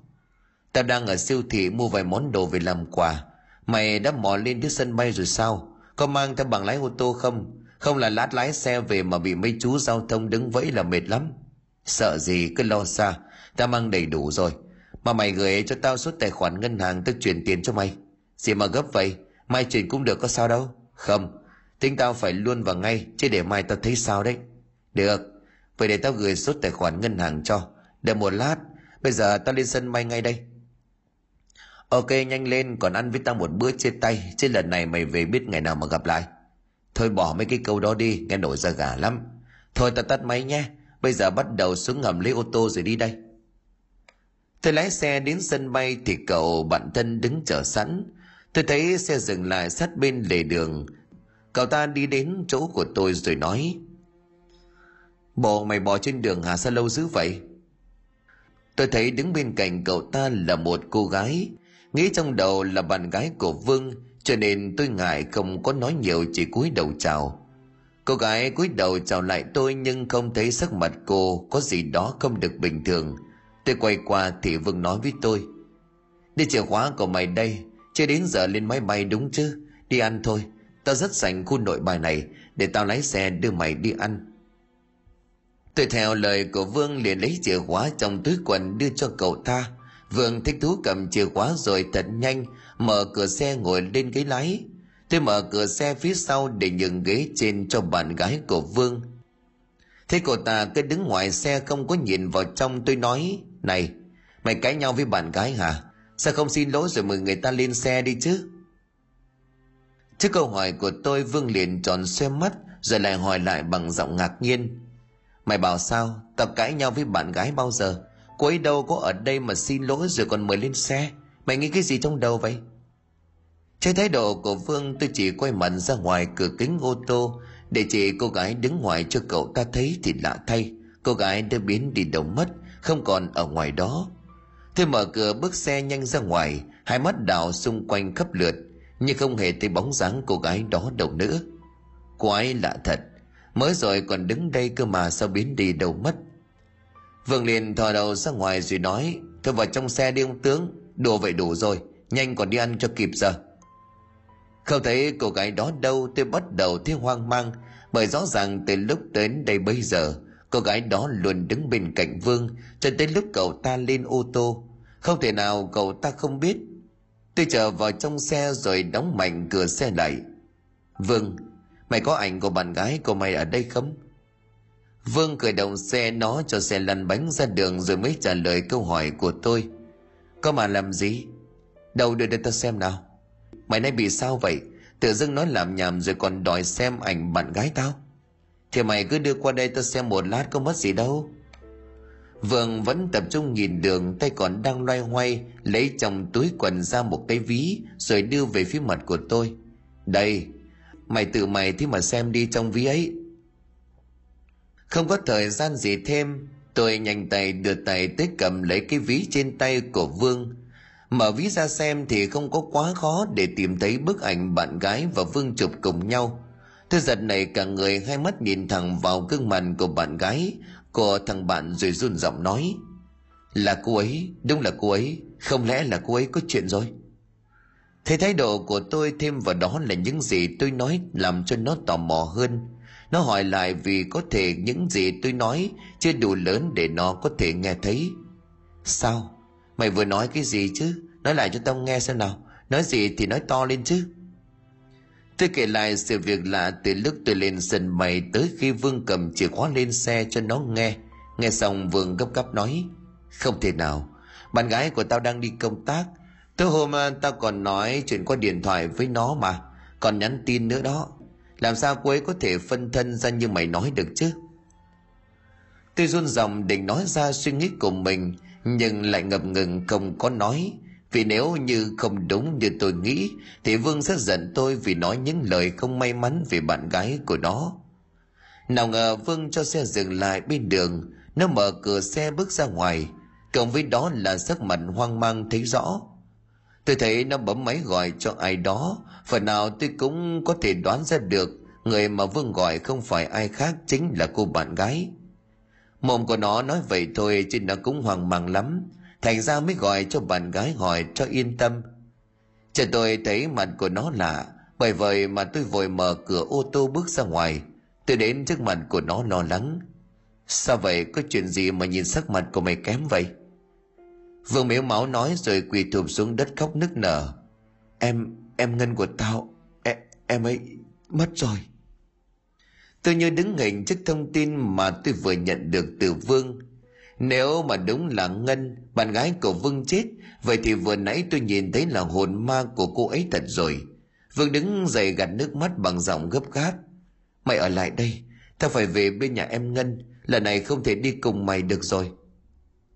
[SPEAKER 1] Ta đang ở siêu thị mua vài món đồ về làm quà. Mày đã mò lên đến sân bay rồi sao? Có mang theo bằng lái ô tô không? Không là lát lái xe về mà bị mấy chú giao thông đứng vẫy là mệt lắm. Sợ gì cứ lo xa, ta mang đầy đủ rồi. Mà mày gửi cho tao số tài khoản ngân hàng tao chuyển tiền cho mày. Gì mà gấp vậy? Mai chuyển cũng được có sao đâu. Không, Tính tao phải luôn vào ngay Chứ để mai tao thấy sao đấy Được Vậy để tao gửi số tài khoản ngân hàng cho Đợi một lát Bây giờ tao lên sân bay ngay đây Ok, nhanh lên, Còn ăn với tao một bữa chia tay, Chứ lần này mày về biết ngày nào mà gặp lại. Thôi bỏ mấy cái câu đó đi, Nghe nổi ra gà lắm. Thôi tao tắt máy nhé, Bây giờ bắt đầu xuống ngầm lấy ô tô rồi đi đây. Tôi lái xe đến sân bay Thì cậu bạn thân đứng chờ sẵn. Tôi thấy xe dừng lại sát bên lề đường. Cậu ta đi đến chỗ của tôi rồi nói, Bộ mày bò trên đường hả? Sao lâu dữ vậy? Tôi thấy đứng bên cạnh cậu ta là một cô gái. Nghĩ trong đầu là bạn gái của Vương Cho nên tôi ngại không có nói nhiều chỉ cúi đầu chào Cô gái cúi đầu chào lại tôi nhưng không thấy sắc mặt cô có gì đó không được bình thường. Tôi quay qua thì Vương nói với tôi. Đi chìa khóa của mày đây, chưa đến giờ lên máy bay đúng chứ? Đi ăn thôi, tao rất sành khu nội bài này để tao lái xe đưa mày đi ăn. Tôi theo lời của Vương liền lấy chìa khóa trong túi quần đưa cho cậu ta. Vương thích thú cầm chìa khóa rồi thật nhanh, mở cửa xe ngồi lên ghế lái. Tôi mở cửa xe phía sau để nhường ghế trên cho bạn gái của Vương. Thế cô ta cứ đứng ngoài xe không có nhìn vào trong tôi nói Này, mày cãi nhau với bạn gái hả? Sao không xin lỗi rồi mời người ta lên xe đi chứ? Trước câu hỏi của tôi Vương liền tròn xoe mắt rồi lại hỏi lại bằng giọng ngạc nhiên. Mày bảo sao? Tao cãi nhau với bạn gái bao giờ? Cô ấy đâu có ở đây mà xin lỗi rồi còn mời lên xe. Mày nghĩ cái gì trong đầu vậy? Trên thái độ của Vương tôi chỉ quay mặt ra ngoài cửa kính ô tô để chị cô gái đứng ngoài cho cậu ta thấy thì lạ thay. Cô gái đã biến đi đâu mất, không còn ở ngoài đó. Tôi mở cửa bước xe nhanh ra ngoài, hai mắt đảo xung quanh khắp lượt, nhưng không hề thấy bóng dáng cô gái đó đâu nữa. Quái lạ thật, mới rồi còn đứng đây cơ mà sao biến đi đâu mất. Vương liền thò đầu ra ngoài rồi nói, thôi vào trong xe đi ông tướng, đùa vậy đủ rồi, nhanh còn đi ăn cho kịp giờ. Không thấy cô gái đó đâu tôi bắt đầu thấy hoang mang bởi rõ ràng từ lúc đến đây bây giờ cô gái đó luôn đứng bên cạnh Vương cho tới lúc cậu ta lên ô tô. Không thể nào cậu ta không biết. Tôi chờ vào trong xe rồi đóng mạnh cửa xe lại. Vương, mày có ảnh của bạn gái của mày ở đây không? Vương khởi động xe nó cho xe lăn bánh ra đường rồi mới trả lời câu hỏi của tôi. Có mà làm gì? Đâu đưa đây tao xem nào. Mày nay bị sao vậy Tự dưng nói làm nhảm rồi còn đòi xem ảnh bạn gái tao Thì mày cứ đưa qua đây tao xem một lát có mất gì đâu Vương vẫn tập trung nhìn đường, Tay còn đang loay hoay, Lấy trong túi quần ra một cái ví Rồi đưa về phía mặt của tôi Đây, Mày tự mày thì mà xem đi trong ví ấy không có thời gian gì thêm Tôi nhanh tay đưa tay tới cầm lấy cái ví trên tay của Vương Mở ví ra xem thì không có quá khó để tìm thấy bức ảnh bạn gái và Vương chụp cùng nhau. Tôi giật này cả người hai mắt nhìn thẳng vào gương mặt của bạn gái, của thằng bạn rồi run giọng nói. Là cô ấy, đúng là cô ấy, không lẽ là cô ấy có chuyện rồi? Thấy thái độ của tôi thêm vào đó là những gì tôi nói làm cho nó tò mò hơn. Nó hỏi lại vì có thể những gì tôi nói chưa đủ lớn để nó có thể nghe thấy. Sao? Mày vừa nói cái gì chứ Nói lại cho tao nghe xem nào Nói gì thì nói to lên chứ Tôi kể lại sự việc lạ từ lúc tôi lên sân bay tới khi Vương cầm chìa khóa lên xe cho nó nghe. Nghe xong Vương gấp gáp nói, không thể nào, bạn gái của tao đang đi công tác. Tối hôm à, tao còn nói chuyện qua điện thoại với nó mà, còn nhắn tin nữa đó. Làm sao cô ấy có thể phân thân ra như mày nói được chứ? Tôi run ròng định nói ra suy nghĩ của mình, nhưng lại ngập ngừng không có nói. Vì nếu như không đúng như tôi nghĩ thì vương sẽ giận tôi vì nói những lời không may mắn về bạn gái của nó. Nào ngờ vương cho xe dừng lại bên đường nó mở cửa xe bước ra ngoài. Cộng với đó là sắc mặt hoang mang thấy rõ tôi thấy nó bấm máy gọi cho ai đó phần nào tôi cũng có thể đoán ra được người mà vương gọi không phải ai khác chính là cô bạn gái Mồm của nó nói vậy thôi chứ nó cũng hoang mang lắm. Thành ra mới gọi cho bạn gái hỏi cho yên tâm. Chờ tôi thấy mặt của nó lạ, bởi vậy mà tôi vội mở cửa ô tô bước ra ngoài. Tôi đến trước mặt của nó lo lắng. Sao vậy, có chuyện gì mà nhìn sắc mặt của mày kém vậy? Vương miếu máu nói rồi quỳ thụp xuống đất khóc nức nở. Em, em ngân của tao, em, em ấy mất rồi. Tôi như đứng hình trước thông tin mà tôi vừa nhận được từ Vương. Nếu mà đúng là Ngân, bạn gái của Vương chết, vậy thì vừa nãy tôi nhìn thấy là hồn ma của cô ấy thật rồi. Vương đứng dậy gạt nước mắt bằng giọng gấp gáp. Mày ở lại đây, tao phải về bên nhà em Ngân, lần này không thể đi cùng mày được rồi.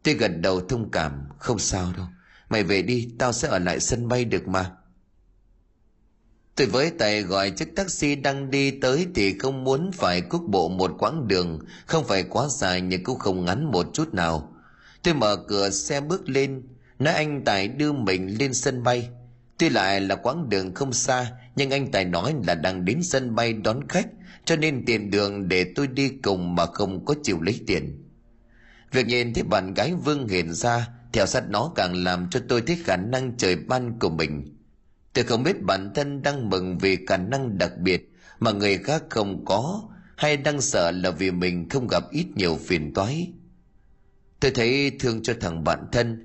[SPEAKER 1] Tôi gật đầu thông cảm, không sao đâu. Mày về đi, tao sẽ ở lại sân bay được mà. Tôi với tay gọi chiếc taxi đang đi tới thì không muốn phải cúc bộ một quãng đường, không phải quá dài nhưng cũng không ngắn một chút nào. Tôi mở cửa xe bước lên, nói anh Tài đưa mình lên sân bay. Tuy lại là quãng đường không xa, nhưng anh Tài nói là đang đến sân bay đón khách, cho nên tiền đường để tôi đi cùng mà không có chịu lấy tiền. Việc nhìn thấy bạn gái Vương hiện ra, theo sát nó càng làm cho tôi thấy khả năng trời ban của mình. Tôi không biết bản thân đang mừng vì khả năng đặc biệt mà người khác không có, hay đang sợ là vì mình không gặp ít nhiều phiền toái. Tôi thấy thương cho thằng bạn thân.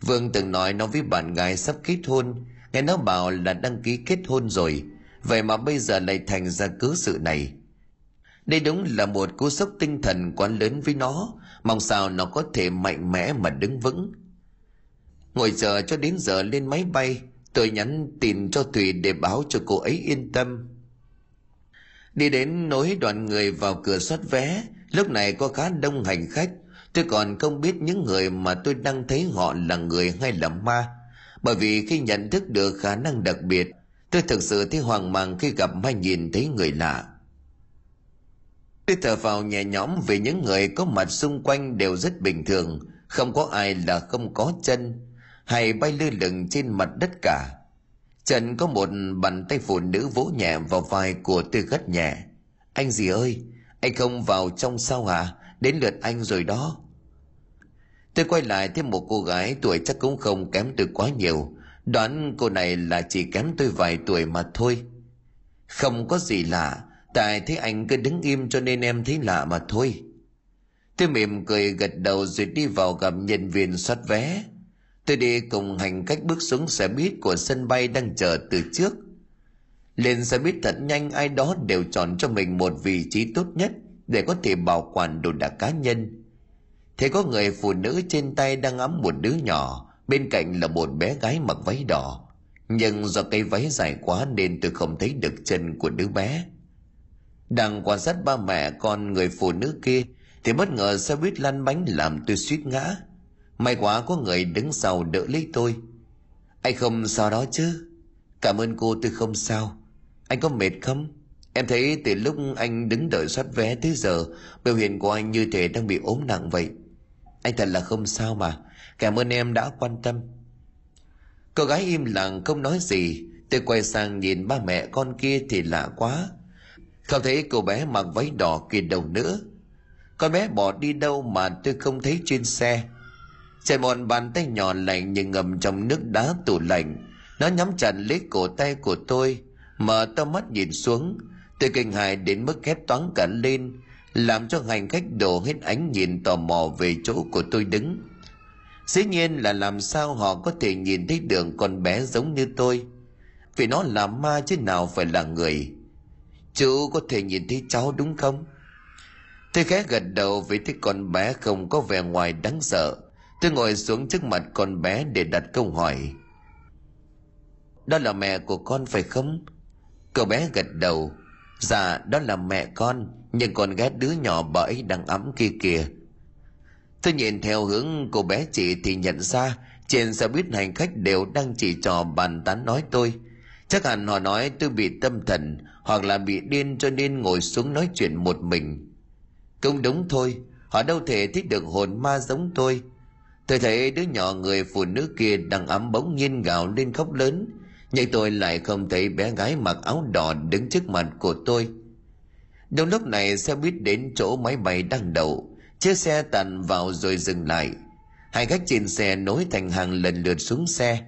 [SPEAKER 1] Vương từng nói nó với bạn gái sắp kết hôn, nghe nó bảo là đăng ký kết hôn rồi, vậy mà bây giờ lại thành ra cứ sự này. Đây đúng là một cú sốc tinh thần quá lớn với nó, mong sao nó có thể mạnh mẽ mà đứng vững. Ngồi chờ cho đến giờ lên máy bay, tôi nhắn tin cho Thùy để báo cho cô ấy yên tâm. Đi đến nối đoàn người vào cửa soát vé, lúc này có khá đông hành khách, tôi còn không biết những người mà tôi đang thấy họ là người hay là ma bởi vì khi nhận thức được khả năng đặc biệt tôi thực sự thấy hoang mang khi gặp hay nhìn thấy người lạ tôi thở vào nhẹ nhõm vì những người có mặt xung quanh đều rất bình thường. Không có ai là không có chân. Hay bay lơ lửng trên mặt đất cả. Trần có một bàn tay phụ nữ vỗ nhẹ vào vai của tôi gắt nhẹ. Anh gì ơi, anh không vào trong sao hả? Đến lượt anh rồi đó. Tôi quay lại thấy một cô gái tuổi chắc cũng không kém tôi quá nhiều. Đoán cô này là chỉ kém tôi vài tuổi mà thôi. Không có gì lạ tại thấy anh cứ đứng im cho nên em thấy lạ mà thôi. Tôi mỉm cười gật đầu rồi đi vào gặp nhân viên soát vé. Tôi đi cùng hành khách bước xuống xe buýt của sân bay đang chờ từ trước. Lên xe buýt thật nhanh, ai đó đều chọn cho mình một vị trí tốt nhất để có thể bảo quản đồ đạc cá nhân. Thế có người phụ nữ trên tay đang ấm một đứa nhỏ, bên cạnh là một bé gái mặc váy đỏ. Nhưng do cây váy dài quá nên tôi không thấy được chân của đứa bé đang quan sát ba mẹ con người phụ nữ kia, thì bất ngờ xe buýt lăn bánh làm tôi suýt ngã. May quá có người đứng sau đỡ lấy tôi. Anh không sao đó chứ? Cảm ơn cô, tôi không sao. Anh có mệt không? Em thấy từ lúc anh đứng đợi soát vé tới giờ, Biểu hiện của anh như thể đang bị ốm nặng vậy. Anh thật là không sao mà. Cảm ơn em đã quan tâm. Cô gái im lặng không nói gì. Tôi quay sang nhìn ba mẹ con kia thì lạ quá. Không thấy cô bé mặc váy đỏ kia đâu nữa Con bé bỏ đi đâu mà tôi không thấy trên xe Chạy một bàn tay nhỏ lạnh như ngầm trong nước đá tủ lạnh Nó nhắm chặt lấy cổ tay của tôi Mở to mắt nhìn xuống Tôi kinh hài đến mức hét toán cả lên, làm cho hành khách đổ hết ánh nhìn tò mò về chỗ của tôi đứng. Dĩ nhiên là làm sao họ có thể nhìn thấy đường con bé giống như tôi. Vì nó là ma chứ nào phải là người. Chú có thể nhìn thấy cháu đúng không? Tôi khẽ gật đầu vì thấy con bé không có vẻ ngoài đáng sợ. Tôi ngồi xuống trước mặt con bé để đặt câu hỏi. Đó là mẹ của con phải không? Cậu bé gật đầu Dạ đó là mẹ con, Nhưng con ghét đứa nhỏ bà ấy đang ấm kia kìa Tôi nhìn theo hướng cô bé chị thì nhận ra Trên xe buýt hành khách đều đang chỉ trò bàn tán nói tôi Chắc hẳn họ nói tôi bị tâm thần hoặc là bị điên cho nên ngồi xuống nói chuyện một mình. Cũng đúng thôi, Họ đâu thể thích được hồn ma giống tôi. Tôi thấy đứa nhỏ người phụ nữ kia đang ấm bỗng nhiên gào lên khóc lớn, nhưng tôi lại không thấy bé gái mặc áo đỏ đứng trước mặt của tôi. Đúng lúc này xe buýt đến chỗ máy bay đang đậu, Chiếc xe tàn vào rồi dừng lại. Hai khách trên xe nối thành hàng lần lượt xuống xe.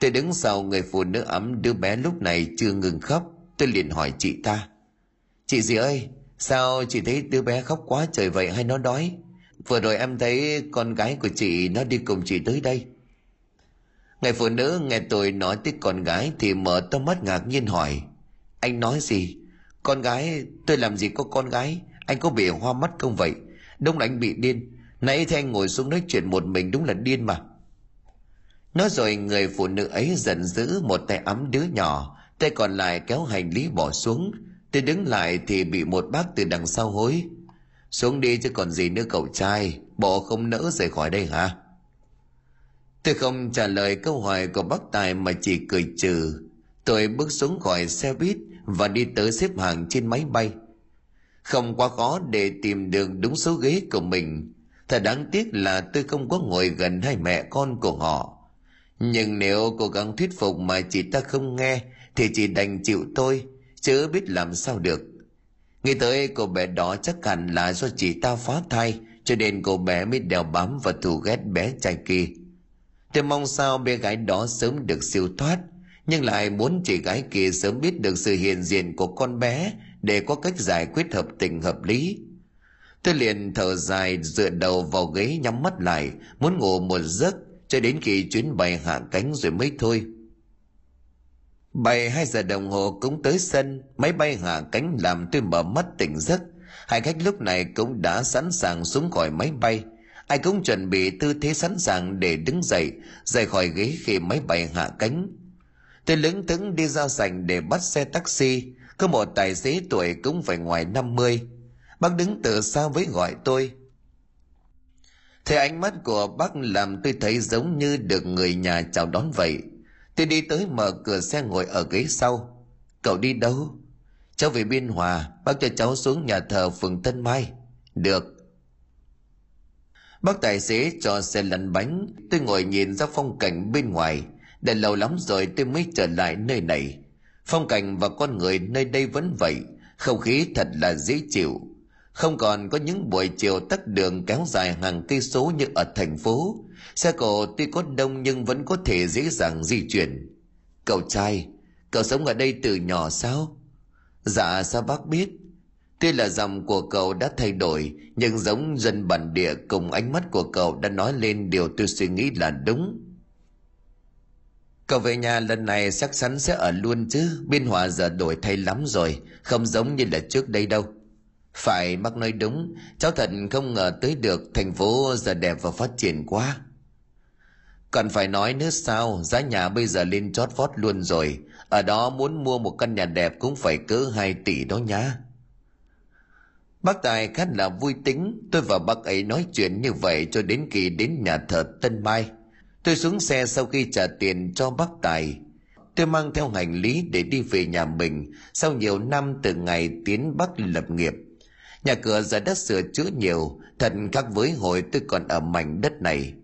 [SPEAKER 1] Tôi đứng sau người phụ nữ ấm đứa bé lúc này chưa ngừng khóc. Tôi liền hỏi chị ta Chị gì ơi Sao chị thấy đứa bé khóc quá trời vậy hay nó đói Vừa rồi em thấy con gái của chị nó đi cùng chị tới đây Người phụ nữ nghe tôi nói tới con gái thì mở to mắt ngạc nhiên hỏi. Anh nói gì? Con gái, tôi làm gì có con gái? Anh có bị hoa mắt không vậy? Đúng là anh bị điên. Nãy thấy anh ngồi xuống nói chuyện một mình đúng là điên mà. Nói rồi người phụ nữ ấy giận dữ một tay ấm đứa nhỏ, tay còn lại kéo hành lý bỏ xuống. Tôi đứng lại thì bị một bác từ đằng sau hối. Xuống đi chứ còn gì nữa cậu trai, bộ không nỡ rời khỏi đây hả? Tôi không trả lời câu hỏi của bác Tài mà chỉ cười trừ. Tôi bước xuống khỏi xe buýt và đi tới xếp hàng trên máy bay. Không quá khó để tìm được đúng số ghế của mình. Thật đáng tiếc là tôi không có ngồi gần hai mẹ con của họ. nhưng nếu cố gắng thuyết phục mà chị ta không nghe thì chỉ đành chịu tôi, chứ biết làm sao được. Nghĩ tới cô bé đó chắc hẳn là do chị ta phá thai, cho nên cô bé mới đeo bám và thù ghét bé trai kia. Tôi mong sao bé gái đó sớm được siêu thoát, nhưng lại muốn chị gái kia sớm biết được sự hiện diện của con bé để có cách giải quyết hợp tình hợp lý. Tôi liền thở dài dựa đầu vào ghế nhắm mắt lại, muốn ngủ một giấc, cho đến khi chuyến bay hạ cánh rồi mới thôi bay hai giờ đồng hồ cũng tới sân, máy bay hạ cánh làm tôi mở mắt tỉnh giấc. Hai khách lúc này cũng đã sẵn sàng xuống khỏi máy bay. Ai cũng chuẩn bị tư thế sẵn sàng để đứng dậy, rời khỏi ghế khi máy bay hạ cánh. Tôi lững thững đi ra sành để bắt xe taxi. Có một tài xế tuổi cũng phải ngoài 50 bác đứng từ xa với gọi tôi. Thế ánh mắt của bác làm tôi thấy giống như được người nhà chào đón vậy. Tôi đi tới mở cửa xe ngồi ở ghế sau. Cậu đi đâu? Cháu về Biên Hòa, bác cho cháu xuống nhà thờ phường Tân Mai. Được. Bác tài xế cho xe lăn bánh, tôi ngồi nhìn ra phong cảnh bên ngoài. Đã lâu lắm rồi tôi mới trở lại nơi này. Phong cảnh và con người nơi đây vẫn vậy, không khí thật là dễ chịu không còn có những buổi chiều tắt đường kéo dài hàng cây số như ở thành phố xe cổ tuy có đông nhưng vẫn có thể dễ dàng di chuyển. Cậu trai cậu sống ở đây từ nhỏ sao? Dạ sao bác biết? Tuy là dòng của cậu đã thay đổi nhưng giống dân bản địa cùng ánh mắt của cậu đã nói lên điều tôi suy nghĩ là đúng. Cậu về nhà lần này chắc chắn sẽ ở luôn chứ. Biên hòa giờ đổi thay lắm rồi không giống như là trước đây đâu. Phải bác nói đúng, cháu thật không ngờ tới được thành phố giờ đẹp và phát triển quá. Còn phải nói nữa sao, giá nhà bây giờ lên chót vót luôn rồi, ở đó muốn mua một căn nhà đẹp cũng phải cỡ 2 tỷ đó nhá. Bác Tài khá là vui tính, tôi và bác ấy nói chuyện như vậy cho đến khi đến nhà thờ Tân Mai. Tôi xuống xe sau khi trả tiền cho bác Tài. Tôi mang theo hành lý để đi về nhà mình sau nhiều năm từ ngày tiến Bắc lập nghiệp. Nhà cửa giờ đã sửa chữa nhiều, thật khác với hồi tôi còn ở mảnh đất này.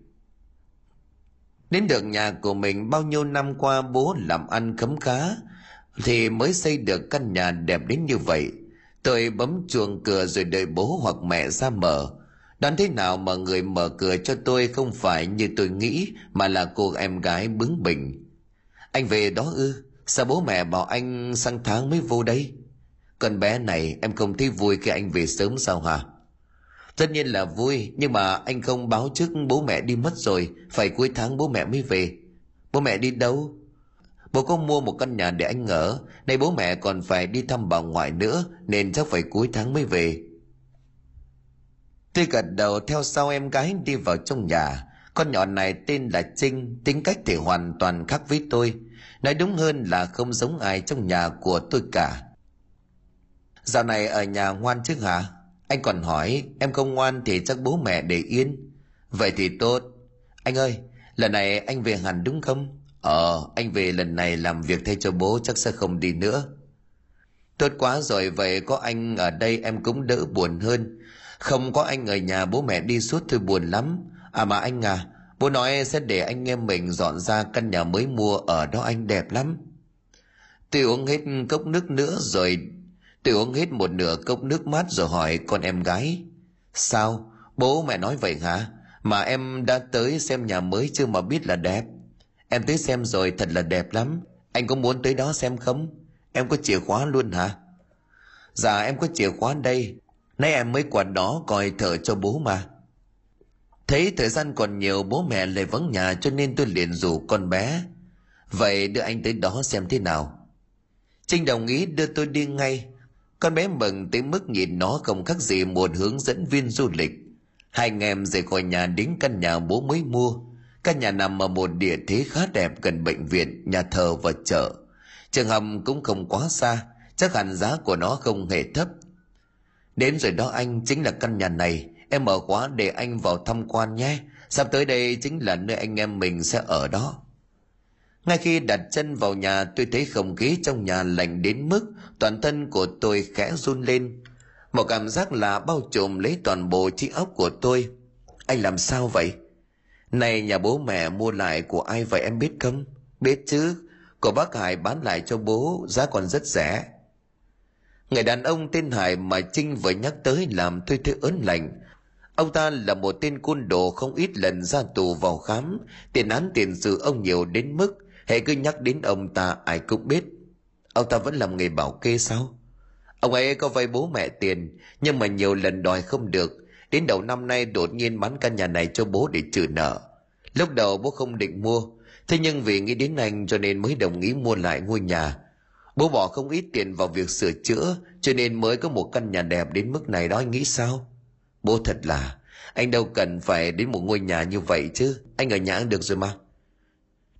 [SPEAKER 1] Đến được nhà của mình bao nhiêu năm qua bố làm ăn khấm khá, thì mới xây được căn nhà đẹp đến như vậy. Tôi bấm chuông cửa rồi đợi bố hoặc mẹ ra mở. Đoán thế nào mà người mở cửa cho tôi không phải như tôi nghĩ mà là cô em gái bướng bỉnh. Anh về đó ư? Sao bố mẹ bảo anh sang tháng mới vô đây? Con bé này em không thấy vui khi anh về sớm sao hả? Tất nhiên là vui, nhưng mà anh không báo trước bố mẹ đi mất rồi, phải cuối tháng bố mẹ mới về. Bố mẹ đi đâu? Bố có mua một căn nhà để anh ở, nay bố mẹ còn phải đi thăm bà ngoại nữa, nên chắc phải cuối tháng mới về. Tôi gật đầu theo sau em gái đi vào trong nhà. Con nhỏ này tên là Trinh, tính cách thì hoàn toàn khác với tôi. Nói đúng hơn là không giống ai trong nhà của tôi cả. Dạo này ở nhà ngoan chứ hả? Anh còn hỏi, em không ngoan thì chắc bố mẹ để yên. Vậy thì tốt. Anh ơi, lần này anh về hẳn đúng không? Ờ, anh về lần này làm việc thay cho bố chắc sẽ không đi nữa. Tốt quá rồi, vậy có anh ở đây em cũng đỡ buồn hơn. Không có anh ở nhà bố mẹ đi suốt thì buồn lắm. À mà anh à, bố nói sẽ để anh em mình dọn ra căn nhà mới mua ở đó anh đẹp lắm. Tôi uống hết cốc nước nữa rồi Tôi uống hết một nửa cốc nước mát rồi hỏi con em gái. Sao? Bố mẹ nói vậy hả? Mà em đã tới xem nhà mới chưa mà biết là đẹp. Em tới xem rồi thật là đẹp lắm. Anh có muốn tới đó xem không? Em có chìa khóa luôn hả? Dạ em có chìa khóa đây. Nay em mới quạt đó coi thợ cho bố mà. Thấy thời gian còn nhiều, bố mẹ lại vắng nhà cho nên tôi liền rủ con bé. Vậy đưa anh tới đó xem thế nào. Trinh đồng ý đưa tôi đi ngay con bé mừng tới mức nhìn nó không khác gì một hướng dẫn viên du lịch. Hai anh em rời khỏi nhà đến căn nhà bố mới mua. Căn nhà nằm ở một địa thế khá đẹp gần bệnh viện, nhà thờ và chợ. Trường hầm cũng không quá xa, chắc hẳn giá của nó không hề thấp. Đến rồi đó anh, chính là căn nhà này. Em mở khóa để anh vào tham quan nhé. Sắp tới đây chính là nơi anh em mình sẽ ở đó. Ngay khi đặt chân vào nhà tôi thấy không khí trong nhà lạnh đến mức toàn thân của tôi khẽ run lên. Một cảm giác lạ bao trùm lấy toàn bộ trí óc của tôi. Anh làm sao vậy? Này nhà bố mẹ mua lại của ai vậy em biết không? Biết chứ, của bác Hải bán lại cho bố, giá còn rất rẻ. Người đàn ông tên Hải mà Trinh vừa nhắc tới làm tôi thấy ớn lạnh. Ông ta là một tên côn đồ không ít lần ra tù vào khám, tiền án tiền sự ông nhiều đến mức hệ cứ nhắc đến ông ta ai cũng biết. Ông ta vẫn làm nghề bảo kê sao? Ông ấy có vay bố mẹ tiền, nhưng mà nhiều lần đòi không được. Đến đầu năm nay đột nhiên bán căn nhà này cho bố để trừ nợ. Lúc đầu bố không định mua, thế nhưng vì nghĩ đến anh cho nên mới đồng ý mua lại ngôi nhà. Bố bỏ không ít tiền vào việc sửa chữa, cho nên mới có một căn nhà đẹp đến mức này đó anh nghĩ sao? Bố thật là, anh đâu cần phải đến một ngôi nhà như vậy chứ, anh ở nhà được rồi mà.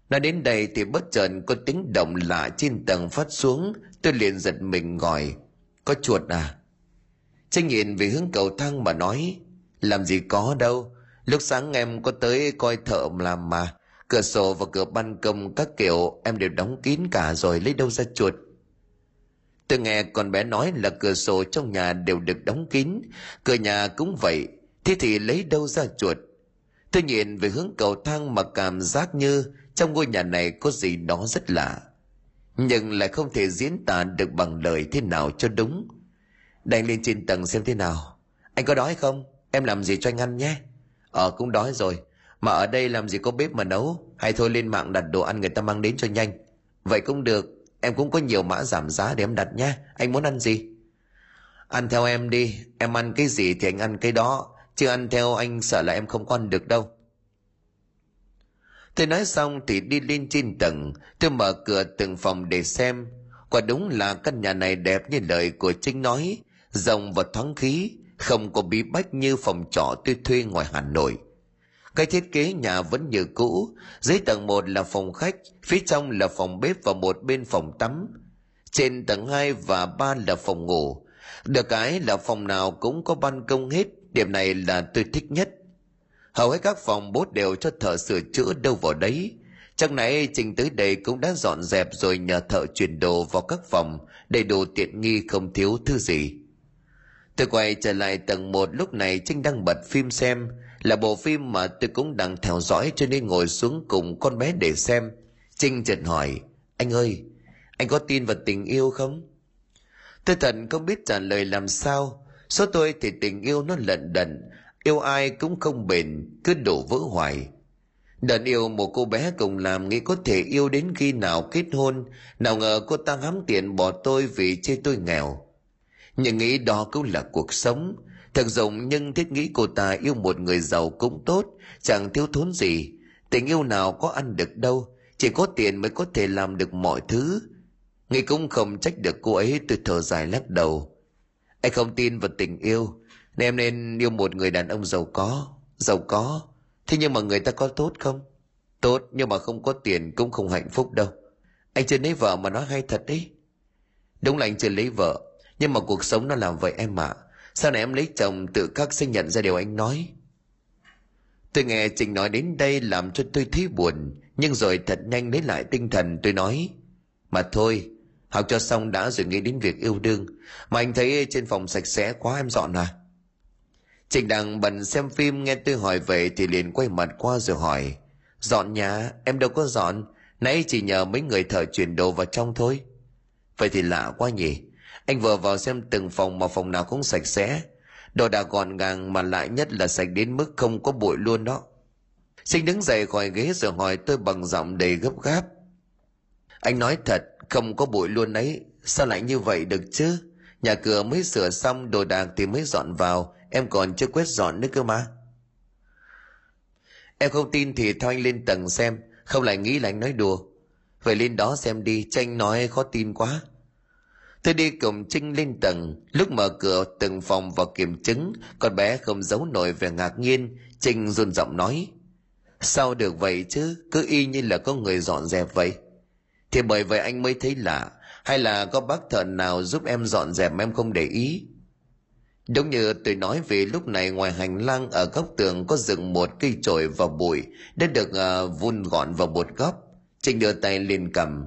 [SPEAKER 1] Nói đến đây thì bất chợt có tiếng động lạ trên tầng phát xuống, tôi liền giật mình gọi, có chuột à? Trinh nhìn về hướng cầu thang mà nói, làm gì có đâu, lúc sáng em có tới coi thợ làm mà, cửa sổ và cửa ban công các kiểu em đều đóng kín cả rồi lấy đâu ra chuột. Tôi nghe con bé nói là cửa sổ trong nhà đều được đóng kín, cửa nhà cũng vậy, thế thì lấy đâu ra chuột? Tôi nhìn về hướng cầu thang mà cảm giác như trong ngôi nhà này có gì đó rất lạ. Nhưng lại không thể diễn tả được bằng lời thế nào cho đúng. Đành lên trên tầng xem thế nào. Anh có đói không? Em làm gì cho anh ăn nhé. Ờ cũng đói rồi. Mà ở đây làm gì có bếp mà nấu. Hay thôi lên mạng đặt đồ ăn người ta mang đến cho nhanh. Vậy cũng được. Em cũng có nhiều mã giảm giá để em đặt nhé. Anh muốn ăn gì? Ăn theo em đi. Em ăn cái gì thì anh ăn cái đó. Chứ ăn theo anh sợ là em không có ăn được đâu. Tôi nói xong thì đi lên trên tầng, tôi mở cửa từng phòng để xem. Quả đúng là căn nhà này đẹp như lời của Trinh nói, rộng và thoáng khí, không có bí bách như phòng trọ tôi thuê ngoài Hà Nội. Cái thiết kế nhà vẫn như cũ, dưới tầng 1 là phòng khách, phía trong là phòng bếp và một bên phòng tắm. Trên tầng 2 và 3 là phòng ngủ. Được cái là phòng nào cũng có ban công hết, điểm này là tôi thích nhất. Hầu hết các phòng bố đều cho thợ sửa chữa đâu vào đấy. Chắc nãy Trình tới đây cũng đã dọn dẹp rồi nhờ thợ chuyển đồ vào các phòng, đầy đủ tiện nghi không thiếu thứ gì. Tôi quay trở lại tầng một lúc này Trinh đang bật phim xem, là bộ phim mà tôi cũng đang theo dõi cho nên ngồi xuống cùng con bé để xem. Trinh chợt hỏi, anh ơi, anh có tin vào tình yêu không? Tôi thật không biết trả lời làm sao, số tôi thì tình yêu nó lận đận, yêu ai cũng không bền, cứ đổ vỡ hoài. Đợt yêu một cô bé cùng làm nghĩ có thể yêu đến khi nào kết hôn, nào ngờ cô ta hám tiền bỏ tôi vì chê tôi nghèo. Nhưng nghĩ đó cũng là cuộc sống. Thật rộng nhưng thiết nghĩ cô ta yêu một người giàu cũng tốt, chẳng thiếu thốn gì. Tình yêu nào có ăn được đâu, chỉ có tiền mới có thể làm được mọi thứ. Nghĩ cũng không trách được cô ấy, tôi thở dài lắc đầu. Anh không tin vào tình yêu nên em nên yêu một người đàn ông giàu có giàu có. Thế nhưng mà người ta có tốt không? Tốt, nhưng mà không có tiền cũng không hạnh phúc đâu. Anh chưa lấy vợ mà nói hay thật đấy. Đúng là anh chưa lấy vợ, nhưng mà cuộc sống nó làm vậy em ạ. À. sau này em lấy chồng tự khắc sẽ nhận ra điều anh nói? Tôi nghe trình nói đến đây làm cho tôi thấy buồn, nhưng rồi thật nhanh lấy lại tinh thần, tôi nói, mà thôi, học cho xong đã rồi nghĩ đến việc yêu đương. Mà anh thấy trên phòng sạch sẽ quá, em dọn à? Trịnh đang bận xem phim nghe tôi hỏi vậy thì liền quay mặt qua rồi hỏi. Dọn nhà, em đâu có dọn, nãy chỉ nhờ mấy người thợ chuyển đồ vào trong thôi. Vậy thì lạ quá nhỉ. Anh vừa vào xem từng phòng mà phòng nào cũng sạch sẽ. Đồ đạc gọn gàng mà lại nhất là sạch đến mức không có bụi luôn đó. Sinh đứng dậy khỏi ghế rồi hỏi tôi bằng giọng đầy gấp gáp. Anh nói thật, không có bụi luôn ấy, sao lại như vậy được chứ? Nhà cửa mới sửa xong, đồ đạc thì mới dọn vào, em còn chưa quét dọn nữa cơ mà. Em không tin thì thôi anh lên tầng xem. Không lại nghĩ là anh nói đùa. Vậy lên đó xem đi tranh nói khó tin quá. Tôi đi cùng trinh lên tầng. Lúc mở cửa, từng phòng vào kiểm chứng. Con bé không giấu nổi vẻ ngạc nhiên. Trinh run giọng nói, sao được vậy chứ? Cứ y như là có người dọn dẹp vậy. Thì bởi vậy anh mới thấy lạ. Hay là có bác thợ nào giúp em dọn dẹp mà em không để ý? Đúng như tôi nói về lúc này ngoài hành lang ở góc tường có dựng một cây chổi và bụi đã được uh, vun gọn vào một góc. Trinh đưa tay lên cầm.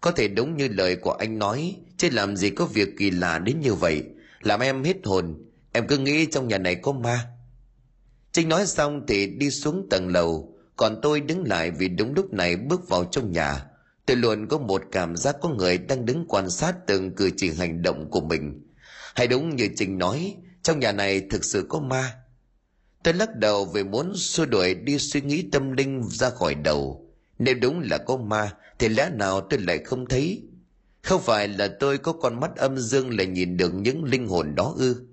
[SPEAKER 1] Có thể đúng như lời của anh nói, chứ làm gì có việc kỳ lạ đến như vậy. Làm em hết hồn, em cứ nghĩ trong nhà này có ma. trinh nói xong thì đi xuống tầng lầu còn tôi đứng lại vì đúng lúc này bước vào trong nhà tôi luôn có một cảm giác có người đang đứng quan sát từng cử chỉ hành động của mình hay đúng như trình nói, trong nhà này thực sự có ma. Tôi lắc đầu vì muốn xua đuổi đi suy nghĩ tâm linh ra khỏi đầu. Nếu đúng là có ma, thì lẽ nào tôi lại không thấy? Không phải là tôi có con mắt âm dương lại nhìn được những linh hồn đó ư?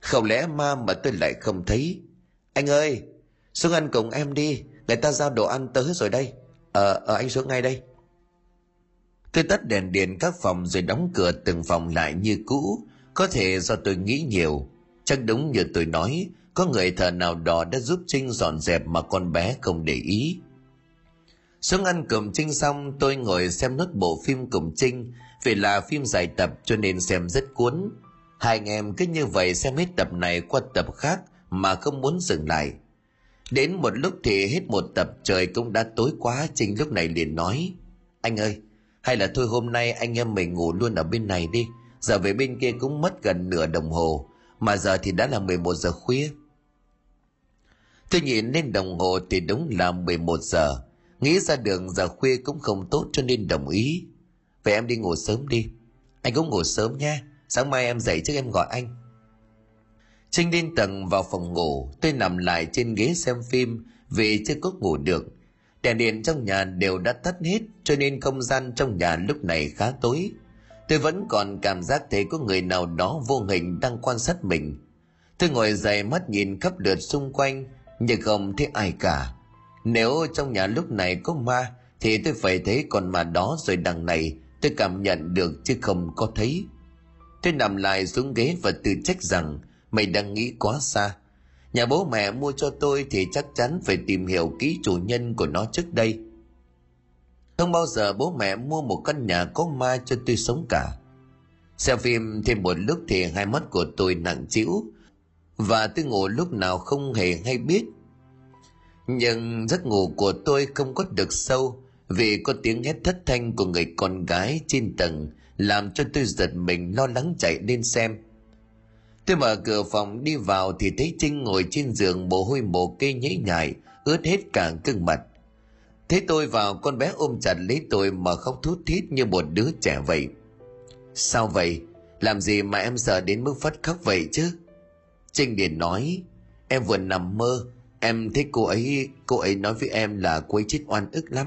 [SPEAKER 1] Không lẽ ma mà tôi lại không thấy? Anh ơi, xuống ăn cùng em đi. Người ta giao đồ ăn tới rồi đây. Ờ ờ anh xuống ngay đây. Tôi tắt đèn điện các phòng rồi đóng cửa từng phòng lại như cũ có thể do tôi nghĩ nhiều. Chắc đúng như tôi nói, có người thợ nào đó đã giúp trinh dọn dẹp mà con bé không để ý. Xuống ăn cùng trinh xong, tôi ngồi xem nốt bộ phim cùng trinh, vì là phim dài tập cho nên xem rất cuốn. Hai anh em cứ như vậy xem hết tập này qua tập khác mà không muốn dừng lại. Đến một lúc thì hết một tập trời cũng đã tối quá, trinh lúc này liền nói, anh ơi, hay là thôi hôm nay anh em mình ngủ luôn ở bên này đi giờ về bên kia cũng mất gần nửa đồng hồ mà giờ thì đã là 11 giờ khuya. Tôi nhìn lên đồng hồ thì đúng là 11 giờ. Nghĩ ra đường giờ khuya cũng không tốt cho nên đồng ý. Vậy em đi ngủ sớm đi. Anh cũng ngủ sớm nha. Sáng mai em dậy trước em gọi anh. Trinh lên tầng vào phòng ngủ, tôi nằm lại trên ghế xem phim vì chưa có ngủ được. Đèn điện trong nhà đều đã tắt hết cho nên không gian trong nhà lúc này khá tối. Tôi vẫn còn cảm giác thấy có người nào đó vô hình đang quan sát mình. Tôi ngồi dậy mắt nhìn khắp lượt xung quanh, nhưng không thấy ai cả. Nếu trong nhà lúc này có ma, thì tôi phải thấy con ma đó rồi đằng này tôi cảm nhận được chứ không có thấy. Tôi nằm lại xuống ghế và tự trách rằng mày đang nghĩ quá xa nhà bố mẹ mua cho tôi thì chắc chắn phải tìm hiểu kỹ chủ nhân của nó trước đây không bao giờ bố mẹ mua một căn nhà có ma cho tôi sống cả. Xem phim thêm một lúc thì hai mắt của tôi nặng trĩu và tôi ngủ lúc nào không hề hay biết. Nhưng giấc ngủ của tôi không có được sâu vì có tiếng hét thất thanh của người con gái trên tầng làm cho tôi giật mình lo lắng chạy lên xem. Tôi mở cửa phòng đi vào thì thấy Trinh ngồi trên giường mồ hôi mồ kê nhễ nhại, ướt hết cả cưng mặt. Thế tôi vào con bé ôm chặt lấy tôi mà khóc thút thít như một đứa trẻ vậy. Sao vậy? Làm gì mà em sợ đến mức phát khóc vậy chứ? Trinh điền nói, em vừa nằm mơ, em thấy cô ấy, cô ấy nói với em là cô ấy chết oan ức lắm.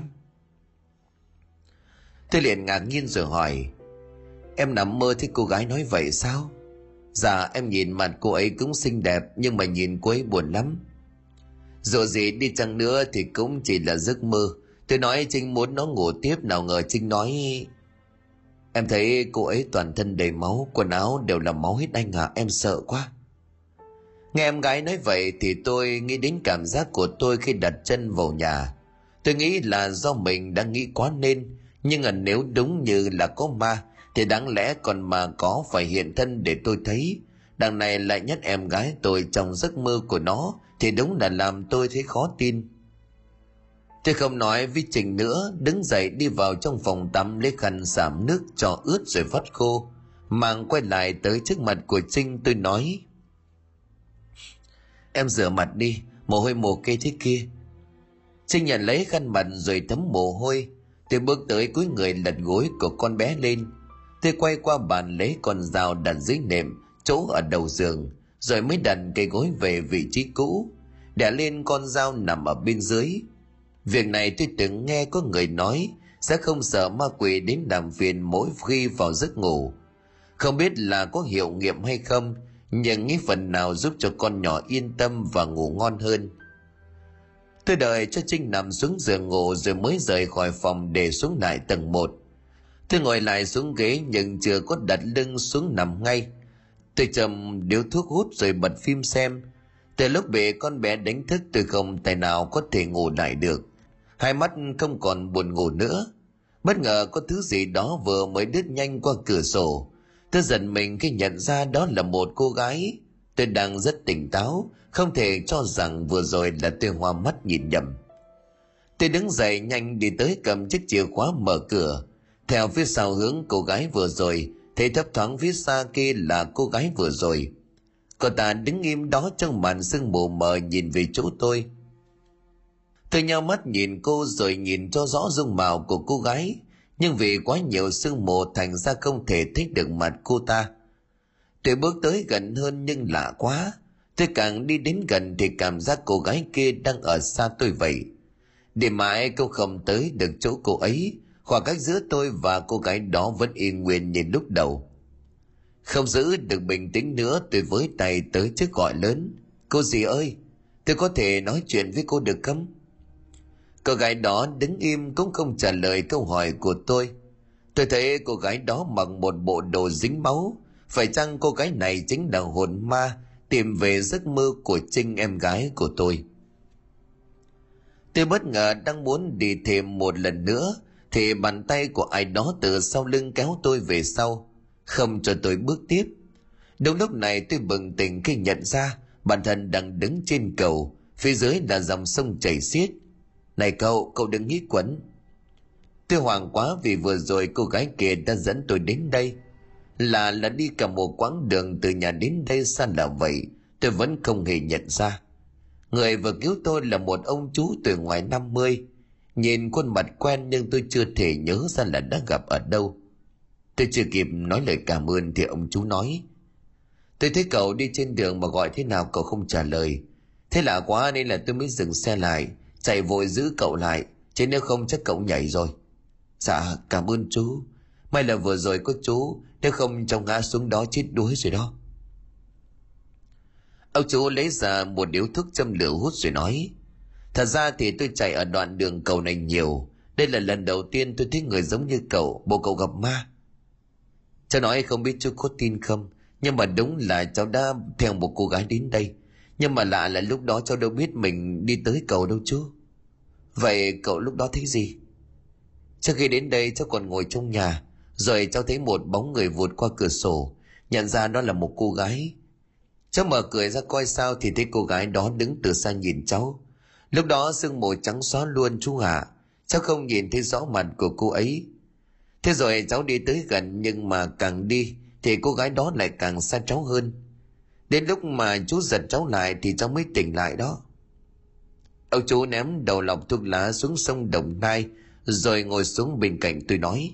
[SPEAKER 1] Tôi liền ngạc nhiên rồi hỏi, em nằm mơ thấy cô gái nói vậy sao? Dạ em nhìn mặt cô ấy cũng xinh đẹp Nhưng mà nhìn cô ấy buồn lắm dù gì đi chăng nữa Thì cũng chỉ là giấc mơ. Tôi nói Trinh muốn nó ngủ tiếp, Nào ngờ Trinh nói, Em thấy cô ấy toàn thân đầy máu, Quần áo đều là máu hết anh à Em sợ quá. Nghe em gái nói vậy Thì tôi nghĩ đến cảm giác của tôi Khi đặt chân vào nhà. Tôi nghĩ là do mình đang nghĩ quá nên, Nhưng nếu đúng như là có ma, thì đáng lẽ còn mà có phải hiện thân để tôi thấy. Đằng này lại nhắc em gái tôi trong giấc mơ của nó thì đúng là làm tôi thấy khó tin. Tôi không nói với trình nữa, đứng dậy đi vào trong phòng tắm lấy khăn giảm nước cho ướt rồi vắt khô. Mang quay lại tới trước mặt của trinh, tôi nói, em rửa mặt đi, mồ hôi mồ kê thế kia. Trinh nhận lấy khăn mặt rồi thấm mồ hôi. Tôi bước tới cuối người lật gối của con bé lên. Tôi quay qua bàn lấy con dao đặt dưới nệm, chỗ ở đầu giường rồi mới đặt cây gối về vị trí cũ để lên con dao nằm ở bên dưới. Việc này tôi từng nghe có người nói sẽ không sợ ma quỷ đến làm phiền mỗi khi vào giấc ngủ. Không biết là có hiệu nghiệm hay không, nhưng nghĩ phần nào giúp cho con nhỏ yên tâm và ngủ ngon hơn. Tôi đợi cho trinh nằm xuống giường ngủ rồi mới rời khỏi phòng để xuống lại tầng một. Tôi ngồi lại xuống ghế nhưng chưa có đặt lưng xuống nằm ngay tôi chầm điếu thuốc hút rồi bật phim xem. Từ lúc bị con bé đánh thức, tôi không tài nào có thể ngủ lại được. Hai mắt không còn buồn ngủ nữa. Bất ngờ có thứ gì đó vừa mới đứt nhanh qua cửa sổ. Tôi giận mình khi nhận ra đó là một cô gái. Tôi đang rất tỉnh táo, không thể cho rằng vừa rồi là tôi hoa mắt nhìn nhầm. Tôi đứng dậy nhanh đi tới cầm chiếc chìa khóa mở cửa. Theo phía sau hướng cô gái vừa rồi thấy thấp thoáng phía xa kia là cô gái vừa rồi Cô ta đứng im đó trong màn sương mù mờ nhìn về chỗ tôi. Tôi nhau mắt nhìn cô rồi nhìn cho rõ dung mạo của cô gái, nhưng vì quá nhiều sương mù thành ra không thể thấy được mặt cô ta. Tôi bước tới gần hơn nhưng lạ quá. Tôi càng đi đến gần thì cảm giác cô gái kia đang ở xa tôi vậy. Để mãi cô không tới được chỗ cô ấy, khoảng cách giữa tôi và cô gái đó vẫn yên nguyên như lúc đầu. Không giữ được bình tĩnh nữa tôi với tay tới trước gọi lớn. Cô gì ơi, tôi có thể nói chuyện với cô được không? Cô gái đó đứng im cũng không trả lời câu hỏi của tôi. Tôi thấy cô gái đó mặc một bộ đồ dính máu. Phải chăng cô gái này chính là hồn ma tìm về giấc mơ của Trinh em gái của tôi? Tôi bất ngờ đang muốn đi thêm một lần nữa thì bàn tay của ai đó từ sau lưng kéo tôi về sau, không cho tôi bước tiếp. Đúng lúc này tôi bừng tỉnh khi nhận ra bản thân đang đứng trên cầu, phía dưới là dòng sông chảy xiết. Này cậu cậu đừng nghĩ quẩn. Tôi hoảng quá vì vừa rồi cô gái kia đã dẫn tôi đến đây. Là là đi cả một quãng đường từ nhà đến đây xa là vậy, tôi vẫn không hề nhận ra. Người vừa cứu tôi là một ông chú tuổi ngoài 50 nhìn khuôn mặt quen nhưng tôi chưa thể nhớ ra là đã gặp ở đâu Tôi chưa kịp nói lời cảm ơn thì ông chú nói. Tôi thấy cậu đi trên đường mà gọi thế nào cậu không trả lời. Thế lạ quá nên là tôi mới dừng xe lại, chạy vội giữ cậu lại, chứ nếu không chắc cậu nhảy rồi. Dạ, cảm ơn chú. May là vừa rồi có chú, nếu không trong ngã xuống đó chết đuối rồi đó. Ông chú lấy ra một điếu thuốc châm lửa hút rồi nói. Thật ra thì tôi chạy ở đoạn đường cầu này nhiều. Đây là lần đầu tiên tôi thấy người giống như cậu, bộ cậu gặp ma. Cháu nói không biết chú có tin không Nhưng mà đúng là cháu đã theo một cô gái đến đây. Nhưng mà lạ là lúc đó cháu đâu biết mình đi tới cầu đâu chú. Vậy cậu lúc đó thấy gì? Trước khi đến đây cháu còn ngồi trong nhà Rồi cháu thấy một bóng người vụt qua cửa sổ Nhận ra đó là một cô gái. Cháu mở cười ra coi sao Thì thấy cô gái đó đứng từ xa nhìn cháu. Lúc đó sương mù trắng xóa luôn chú ạ à. Cháu không nhìn thấy rõ mặt của cô ấy Thế rồi cháu đi tới gần nhưng mà càng đi thì cô gái đó lại càng xa cháu hơn. Đến lúc mà chú giật cháu lại thì cháu mới tỉnh lại đó. Ông chú ném đầu lọc thuốc lá xuống sông Đồng Nai rồi ngồi xuống bên cạnh tôi nói.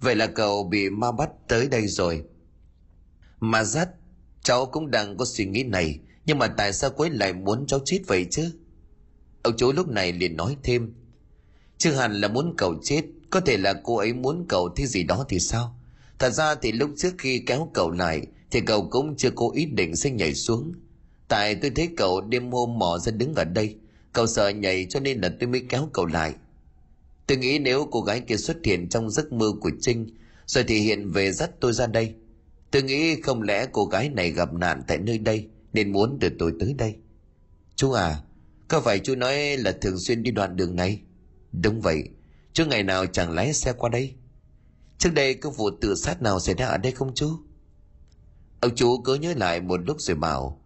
[SPEAKER 1] Vậy là cậu bị ma bắt tới đây rồi. Mà dắt, cháu cũng đang có suy nghĩ này nhưng mà tại sao quấy lại muốn cháu chết vậy chứ? Ông chú lúc này liền nói thêm. Chứ hẳn là muốn cậu chết có thể là cô ấy muốn cậu thế gì đó thì sao? Thật ra thì lúc trước khi kéo cậu lại thì cậu cũng chưa cố ý định sẽ nhảy xuống. Tại tôi thấy cậu đêm hôm mò ra đứng ở đây. Cậu sợ nhảy cho nên là tôi mới kéo cậu lại. Tôi nghĩ nếu cô gái kia xuất hiện trong giấc mơ của Trinh rồi thì hiện về dắt tôi ra đây. Tôi nghĩ không lẽ cô gái này gặp nạn tại nơi đây nên muốn đưa tôi tới đây. Chú à, có phải chú nói là thường xuyên đi đoạn đường này? Đúng vậy, chú ngày nào chẳng lái xe qua đây? Trước đây có vụ tự sát nào xảy ra ở đây không chú? Ông chú cứ nhớ lại một lúc rồi bảo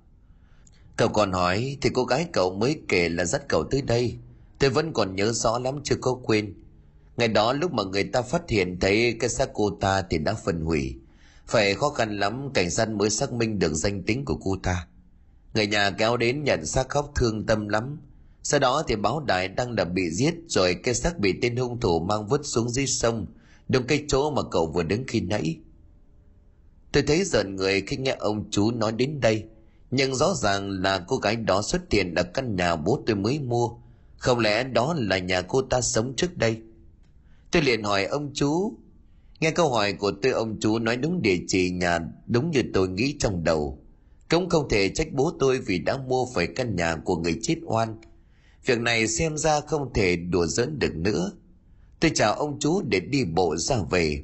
[SPEAKER 1] Cậu còn hỏi Thì cô gái cậu mới kể là dắt cậu tới đây. Tôi vẫn còn nhớ rõ lắm chưa có quên. Ngày đó lúc mà người ta phát hiện thấy cái xác cô ta thì đã phân hủy. Phải khó khăn lắm cảnh sát mới xác minh được danh tính của cô ta. Người nhà kéo đến nhận xác khóc thương tâm lắm. Sau đó thì báo đại đang đập bị giết, rồi cái xác bị tên hung thủ mang vứt xuống dưới sông, đúng cái chỗ mà cậu vừa đứng khi nãy. Tôi thấy giận người khi nghe ông chú nói đến đây, nhưng rõ ràng là cô gái đó xuất hiện ở căn nhà bố tôi mới mua. Không lẽ đó là nhà cô ta sống trước đây? Tôi liền hỏi ông chú. Nghe câu hỏi của tôi, ông chú nói đúng địa chỉ nhà, đúng như tôi nghĩ trong đầu cũng không thể trách bố tôi vì đã mua phải căn nhà của người chết oan Việc này xem ra không thể đùa giỡn được nữa. Tôi chào ông chú để đi bộ ra về.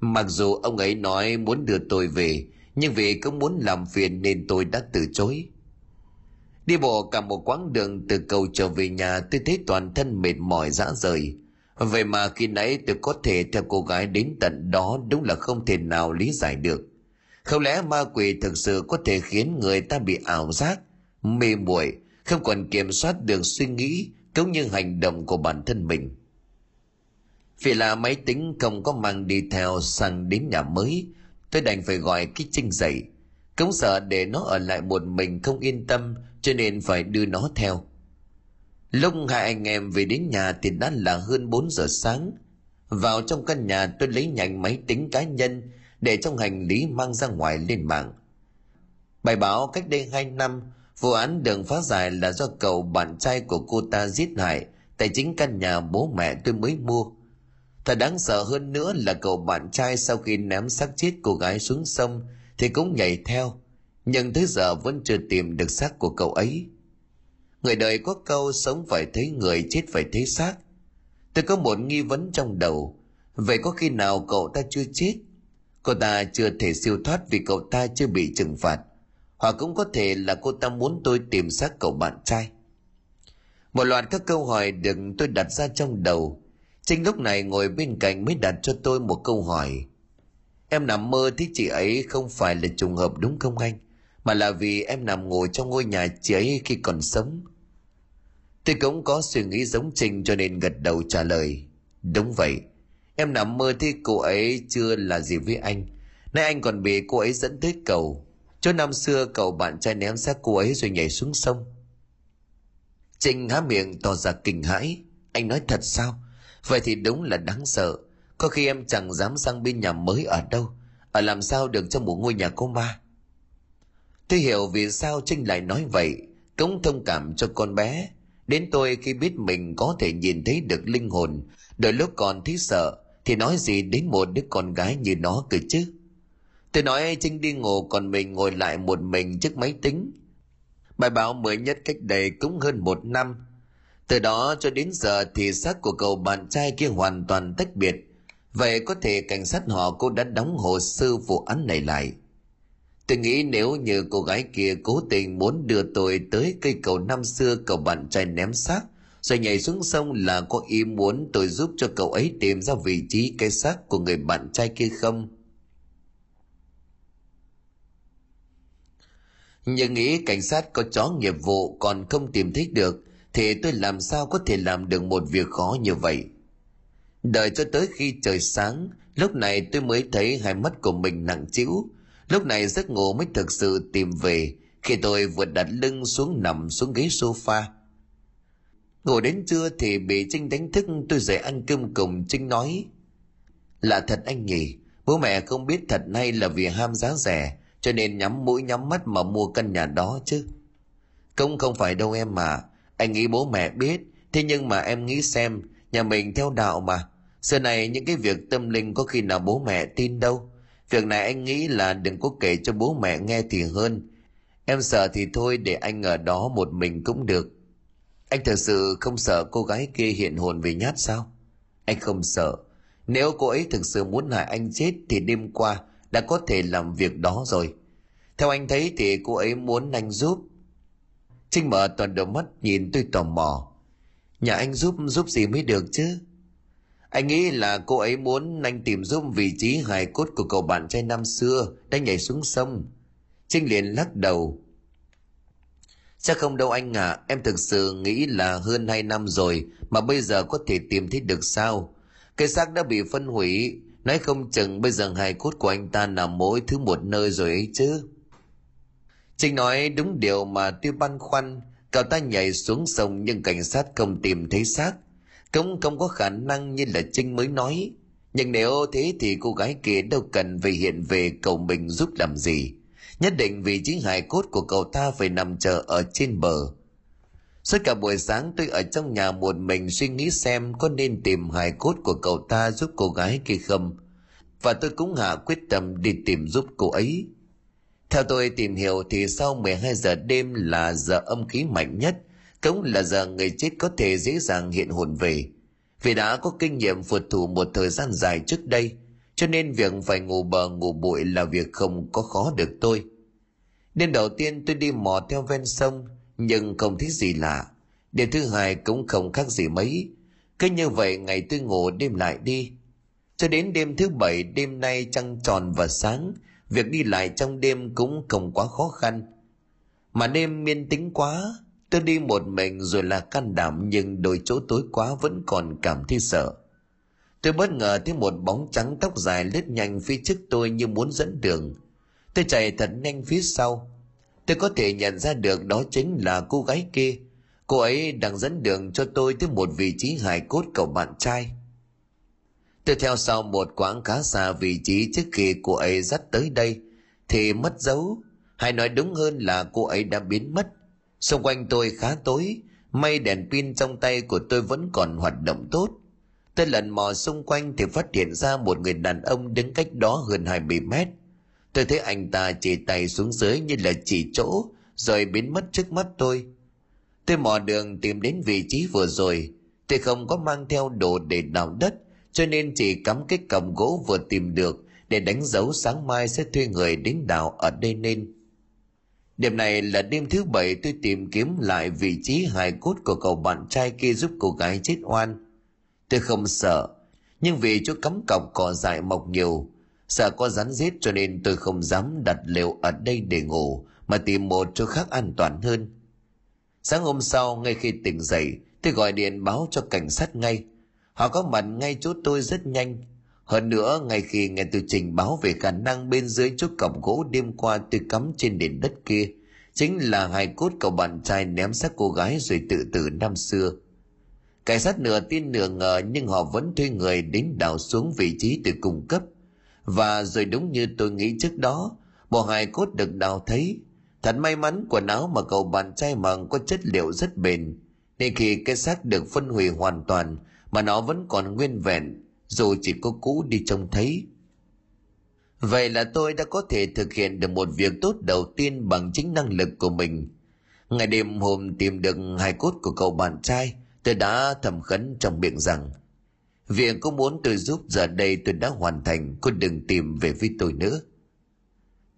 [SPEAKER 1] Mặc dù ông ấy nói muốn đưa tôi về, nhưng vì cũng muốn làm phiền nên tôi đã từ chối. Đi bộ cả một quãng đường từ cầu trở về nhà tôi thấy toàn thân mệt mỏi dã rời. Vậy mà khi nãy tôi có thể theo cô gái đến tận đó đúng là không thể nào lý giải được. Không lẽ ma quỷ thực sự có thể khiến người ta bị ảo giác, mê muội không còn kiểm soát được suy nghĩ cũng như hành động của bản thân mình vì là máy tính không có mang đi theo sang đến nhà mới tôi đành phải gọi cái trinh dậy Cũng sợ để nó ở lại một mình không yên tâm cho nên phải đưa nó theo. Lúc hai anh em về đến nhà thì đã là hơn 4 giờ sáng. Vào trong căn nhà tôi lấy nhanh máy tính cá nhân để trong hành lý mang ra ngoài lên mạng. Bài báo cách đây 2 năm, vụ án đường phá giải là do cậu bạn trai của cô ta giết hại tại chính căn nhà bố mẹ tôi mới mua. Thật đáng sợ hơn nữa là cậu bạn trai sau khi ném xác chết cô gái xuống sông thì cũng nhảy theo, nhưng tới giờ vẫn chưa tìm được xác của cậu ấy. Người đời có câu sống phải thấy người, chết phải thấy xác. Tôi có một nghi vấn trong đầu, vậy có khi nào cậu ta chưa chết? Cô ta chưa thể siêu thoát vì cậu ta chưa bị trừng phạt. Hoặc cũng có thể là cô ta muốn tôi tìm xác cậu bạn trai. Một loạt các câu hỏi được tôi đặt ra trong đầu. Trinh lúc này ngồi bên cạnh mới đặt cho tôi một câu hỏi. Em nằm mơ thấy chị ấy không phải là trùng hợp đúng không anh? Mà là vì em nằm ngồi trong ngôi nhà chị ấy khi còn sống. Tôi cũng có suy nghĩ giống Trinh cho nên gật đầu trả lời. Đúng vậy. Em nằm mơ thấy cô ấy chưa là gì với anh. Nay anh còn bị cô ấy dẫn tới cầu. Chỗ năm xưa, cậu bạn trai ném xác cô ấy rồi nhảy xuống sông. Trinh há miệng tỏ ra kinh hãi. Anh nói thật sao? Vậy thì đúng là đáng sợ. Có khi em chẳng dám sang bên nhà mới ở đâu. Ở làm sao được trong một ngôi nhà cô ma. Tôi hiểu vì sao Trinh lại nói vậy. Cũng thông cảm cho con bé. Đến tôi khi biết mình có thể nhìn thấy được linh hồn. Đôi lúc còn thấy sợ. Thì nói gì đến một đứa con gái như nó cơ chứ. Tôi nói, Trinh đi ngủ, còn mình ngồi lại một mình trước máy tính. Bài báo mới nhất cách đây cũng hơn một năm. Từ đó cho đến giờ thì xác của cậu bạn trai kia hoàn toàn tách biệt. Vậy có thể cảnh sát họ cô đã đóng hồ sơ vụ án này lại. Tôi nghĩ nếu như cô gái kia cố tình muốn đưa tôi tới cây cầu năm xưa cậu bạn trai ném xác rồi nhảy xuống sông là có ý muốn tôi giúp cho cậu ấy tìm ra vị trí cái xác của người bạn trai kia không? Nhưng nghĩ cảnh sát có chó nghiệp vụ còn không tìm thấy được thì tôi làm sao có thể làm được một việc khó như vậy. Đợi cho tới khi trời sáng, lúc này tôi mới thấy hai mắt của mình nặng trĩu. Lúc này giấc ngủ mới thực sự tìm về khi tôi vừa đặt lưng xuống nằm xuống ghế sofa. Ngủ đến trưa thì bị Trinh đánh thức tôi dậy ăn cơm cùng. Trinh nói Là thật anh nhỉ, bố mẹ không biết thật hay là vì ham giá rẻ cho nên nhắm mũi nhắm mắt mà mua căn nhà đó chứ. Cũng không phải đâu em mà anh nghĩ bố mẹ biết. Thế nhưng mà em nghĩ xem nhà mình theo đạo mà. Xưa này những cái việc tâm linh có khi nào bố mẹ tin đâu. Việc này anh nghĩ là đừng có kể cho bố mẹ nghe thì hơn. Em sợ thì thôi để anh ở đó một mình cũng được anh thật sự không sợ cô gái kia hiện hồn về nhát sao anh không sợ nếu cô ấy thực sự muốn hại anh chết thì đêm qua đã có thể làm việc đó rồi. Theo anh thấy thì cô ấy muốn anh giúp. Trinh mở toàn đôi mắt nhìn tôi tò mò. Nhà anh giúp giúp gì mới được chứ? Anh nghĩ là cô ấy muốn anh tìm giúp vị trí hài cốt của cậu bạn trai năm xưa đã nhảy xuống sông. Trinh liền lắc đầu. Chắc không đâu anh à, em thực sự nghĩ là hơn hai năm rồi mà bây giờ có thể tìm thấy được sao. Cái xác đã bị phân hủy, Nói không chừng bây giờ hài cốt của anh ta nằm mỗi thứ một nơi rồi ấy chứ. Trinh nói đúng điều mà tiêu băn khoăn, cậu ta nhảy xuống sông nhưng cảnh sát không tìm thấy xác. Cũng không có khả năng như là Trinh mới nói. Nhưng nếu thế thì cô gái kia đâu cần về hiện về cầu mình giúp làm gì. Nhất định vì chính hài cốt của cậu ta phải nằm chờ ở trên bờ. Suốt cả buổi sáng tôi ở trong nhà một mình suy nghĩ xem có nên tìm hài cốt của cậu ta giúp cô gái kia không. Và tôi cũng hạ quyết tâm đi tìm giúp cô ấy. Theo tôi tìm hiểu thì sau 12 giờ đêm là giờ âm khí mạnh nhất, cũng là giờ người chết có thể dễ dàng hiện hồn về. Vì đã có kinh nghiệm phượt thủ một thời gian dài trước đây, cho nên việc phải ngủ bờ ngủ bụi là việc không có khó được tôi. Đêm đầu tiên tôi đi mò theo ven sông, nhưng không thấy gì lạ. Đêm thứ hai cũng không khác gì mấy. Cứ như vậy ngày tôi ngủ đêm lại đi. Cho đến đêm thứ bảy đêm nay trăng tròn và sáng, việc đi lại trong đêm cũng không quá khó khăn. Mà đêm miên tính quá, tôi đi một mình rồi là can đảm nhưng đôi chỗ tối quá vẫn còn cảm thấy sợ. Tôi bất ngờ thấy một bóng trắng tóc dài lướt nhanh phía trước tôi như muốn dẫn đường. tôi chạy thật nhanh phía sau. Tôi có thể nhận ra được đó chính là cô gái kia. Cô ấy đang dẫn đường cho tôi tới một vị trí hài cốt cậu bạn trai. Tôi theo sau một quãng khá xa vị trí trước khi cô ấy dắt tới đây, thì mất dấu. Hay nói đúng hơn là cô ấy đã biến mất. Xung quanh tôi khá tối, may đèn pin trong tay của tôi vẫn còn hoạt động tốt tôi lần mò xung quanh thì phát hiện ra một người đàn ông đứng cách đó hơn 20 mét. Tôi thấy anh ta chỉ tay xuống dưới như là chỉ chỗ, rồi biến mất trước mắt tôi. Tôi mò đường tìm đến vị trí vừa rồi. Tôi không có mang theo đồ để đào đất, cho nên chỉ cắm cái cầm gỗ vừa tìm được để đánh dấu sáng mai sẽ thuê người đến đào ở đây nên. Đêm này là đêm thứ bảy, tôi tìm kiếm lại vị trí hài cốt của cậu bạn trai kia giúp cô gái chết oan tôi không sợ, nhưng vì chỗ cắm cọc cỏ dại mọc nhiều, sợ có rắn rết cho nên tôi không dám đặt lều ở đây để ngủ, mà tìm một chỗ khác an toàn hơn. Sáng hôm sau, ngay khi tỉnh dậy, tôi gọi điện báo cho cảnh sát ngay. Họ có mặt ngay chỗ tôi rất nhanh. Hơn nữa, ngay khi nghe tôi trình báo về khả năng bên dưới chỗ cọc gỗ đêm qua tôi cắm trên nền đất kia, chính là hài cốt cậu bạn trai ném xác cô gái rồi tự tử năm xưa cảnh sát nửa tin nửa ngờ nhưng họ vẫn thuê người đến đào xuống vị trí từ cung cấp. Và rồi đúng như tôi nghĩ trước đó, bộ hài cốt được đào thấy. Thật may mắn quần áo mà cậu bạn trai mặc có chất liệu rất bền. Nên khi cái xác được phân hủy hoàn toàn, mà nó vẫn còn nguyên vẹn, dù chỉ có cũ đi trông thấy. Vậy là tôi đã có thể thực hiện được một việc tốt đầu tiên bằng chính năng lực của mình. Ngày đêm hôm tìm được hài cốt của cậu bạn trai tôi đã thầm khấn trong miệng rằng, việc có muốn tôi giúp giờ đây tôi đã hoàn thành, cô đừng tìm về với tôi nữa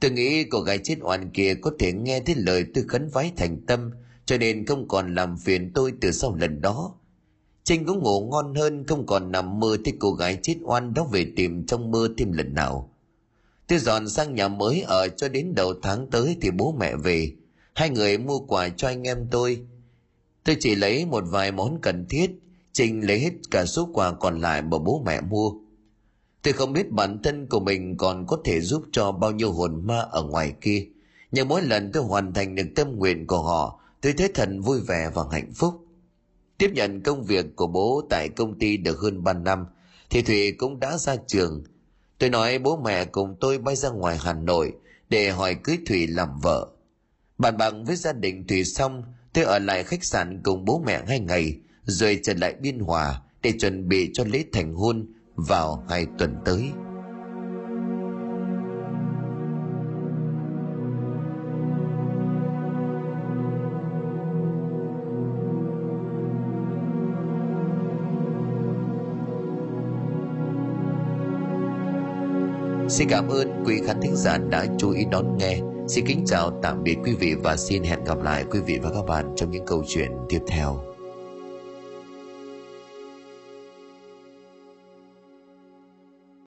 [SPEAKER 1] tôi nghĩ cô gái chết oan kia có thể nghe thấy lời tôi khấn vái thành tâm, cho nên không còn làm phiền tôi từ sau lần đó Trinh cũng ngủ ngon hơn, không còn nằm mơ thấy cô gái chết oan đó về tìm trong mơ thêm lần nào. Tôi dọn sang nhà mới ở cho đến đầu tháng tới thì bố mẹ về. Hai người mua quà cho anh em tôi. Tôi chỉ lấy một vài món cần thiết, Trinh lấy hết cả số quà còn lại mà bố mẹ mua. Tôi không biết bản thân của mình còn có thể giúp cho bao nhiêu hồn ma ở ngoài kia. Nhưng mỗi lần tôi hoàn thành được tâm nguyện của họ, tôi thấy thật vui vẻ và hạnh phúc. Tiếp nhận công việc của bố tại công ty được hơn 3 năm, thì Thủy cũng đã ra trường. Tôi nói bố mẹ cùng tôi bay ra ngoài Hà Nội để hỏi cưới Thủy làm vợ. Bàn bạc với gia đình Thủy xong, tôi ở lại khách sạn cùng bố mẹ hai ngày, rồi trở lại Biên Hòa để chuẩn bị cho lễ thành hôn vào hai tuần tới. Xin cảm ơn quý khán thính giả đã chú ý đón nghe. Xin kính chào, tạm biệt quý vị và xin hẹn gặp lại quý vị và các bạn trong những câu chuyện tiếp theo.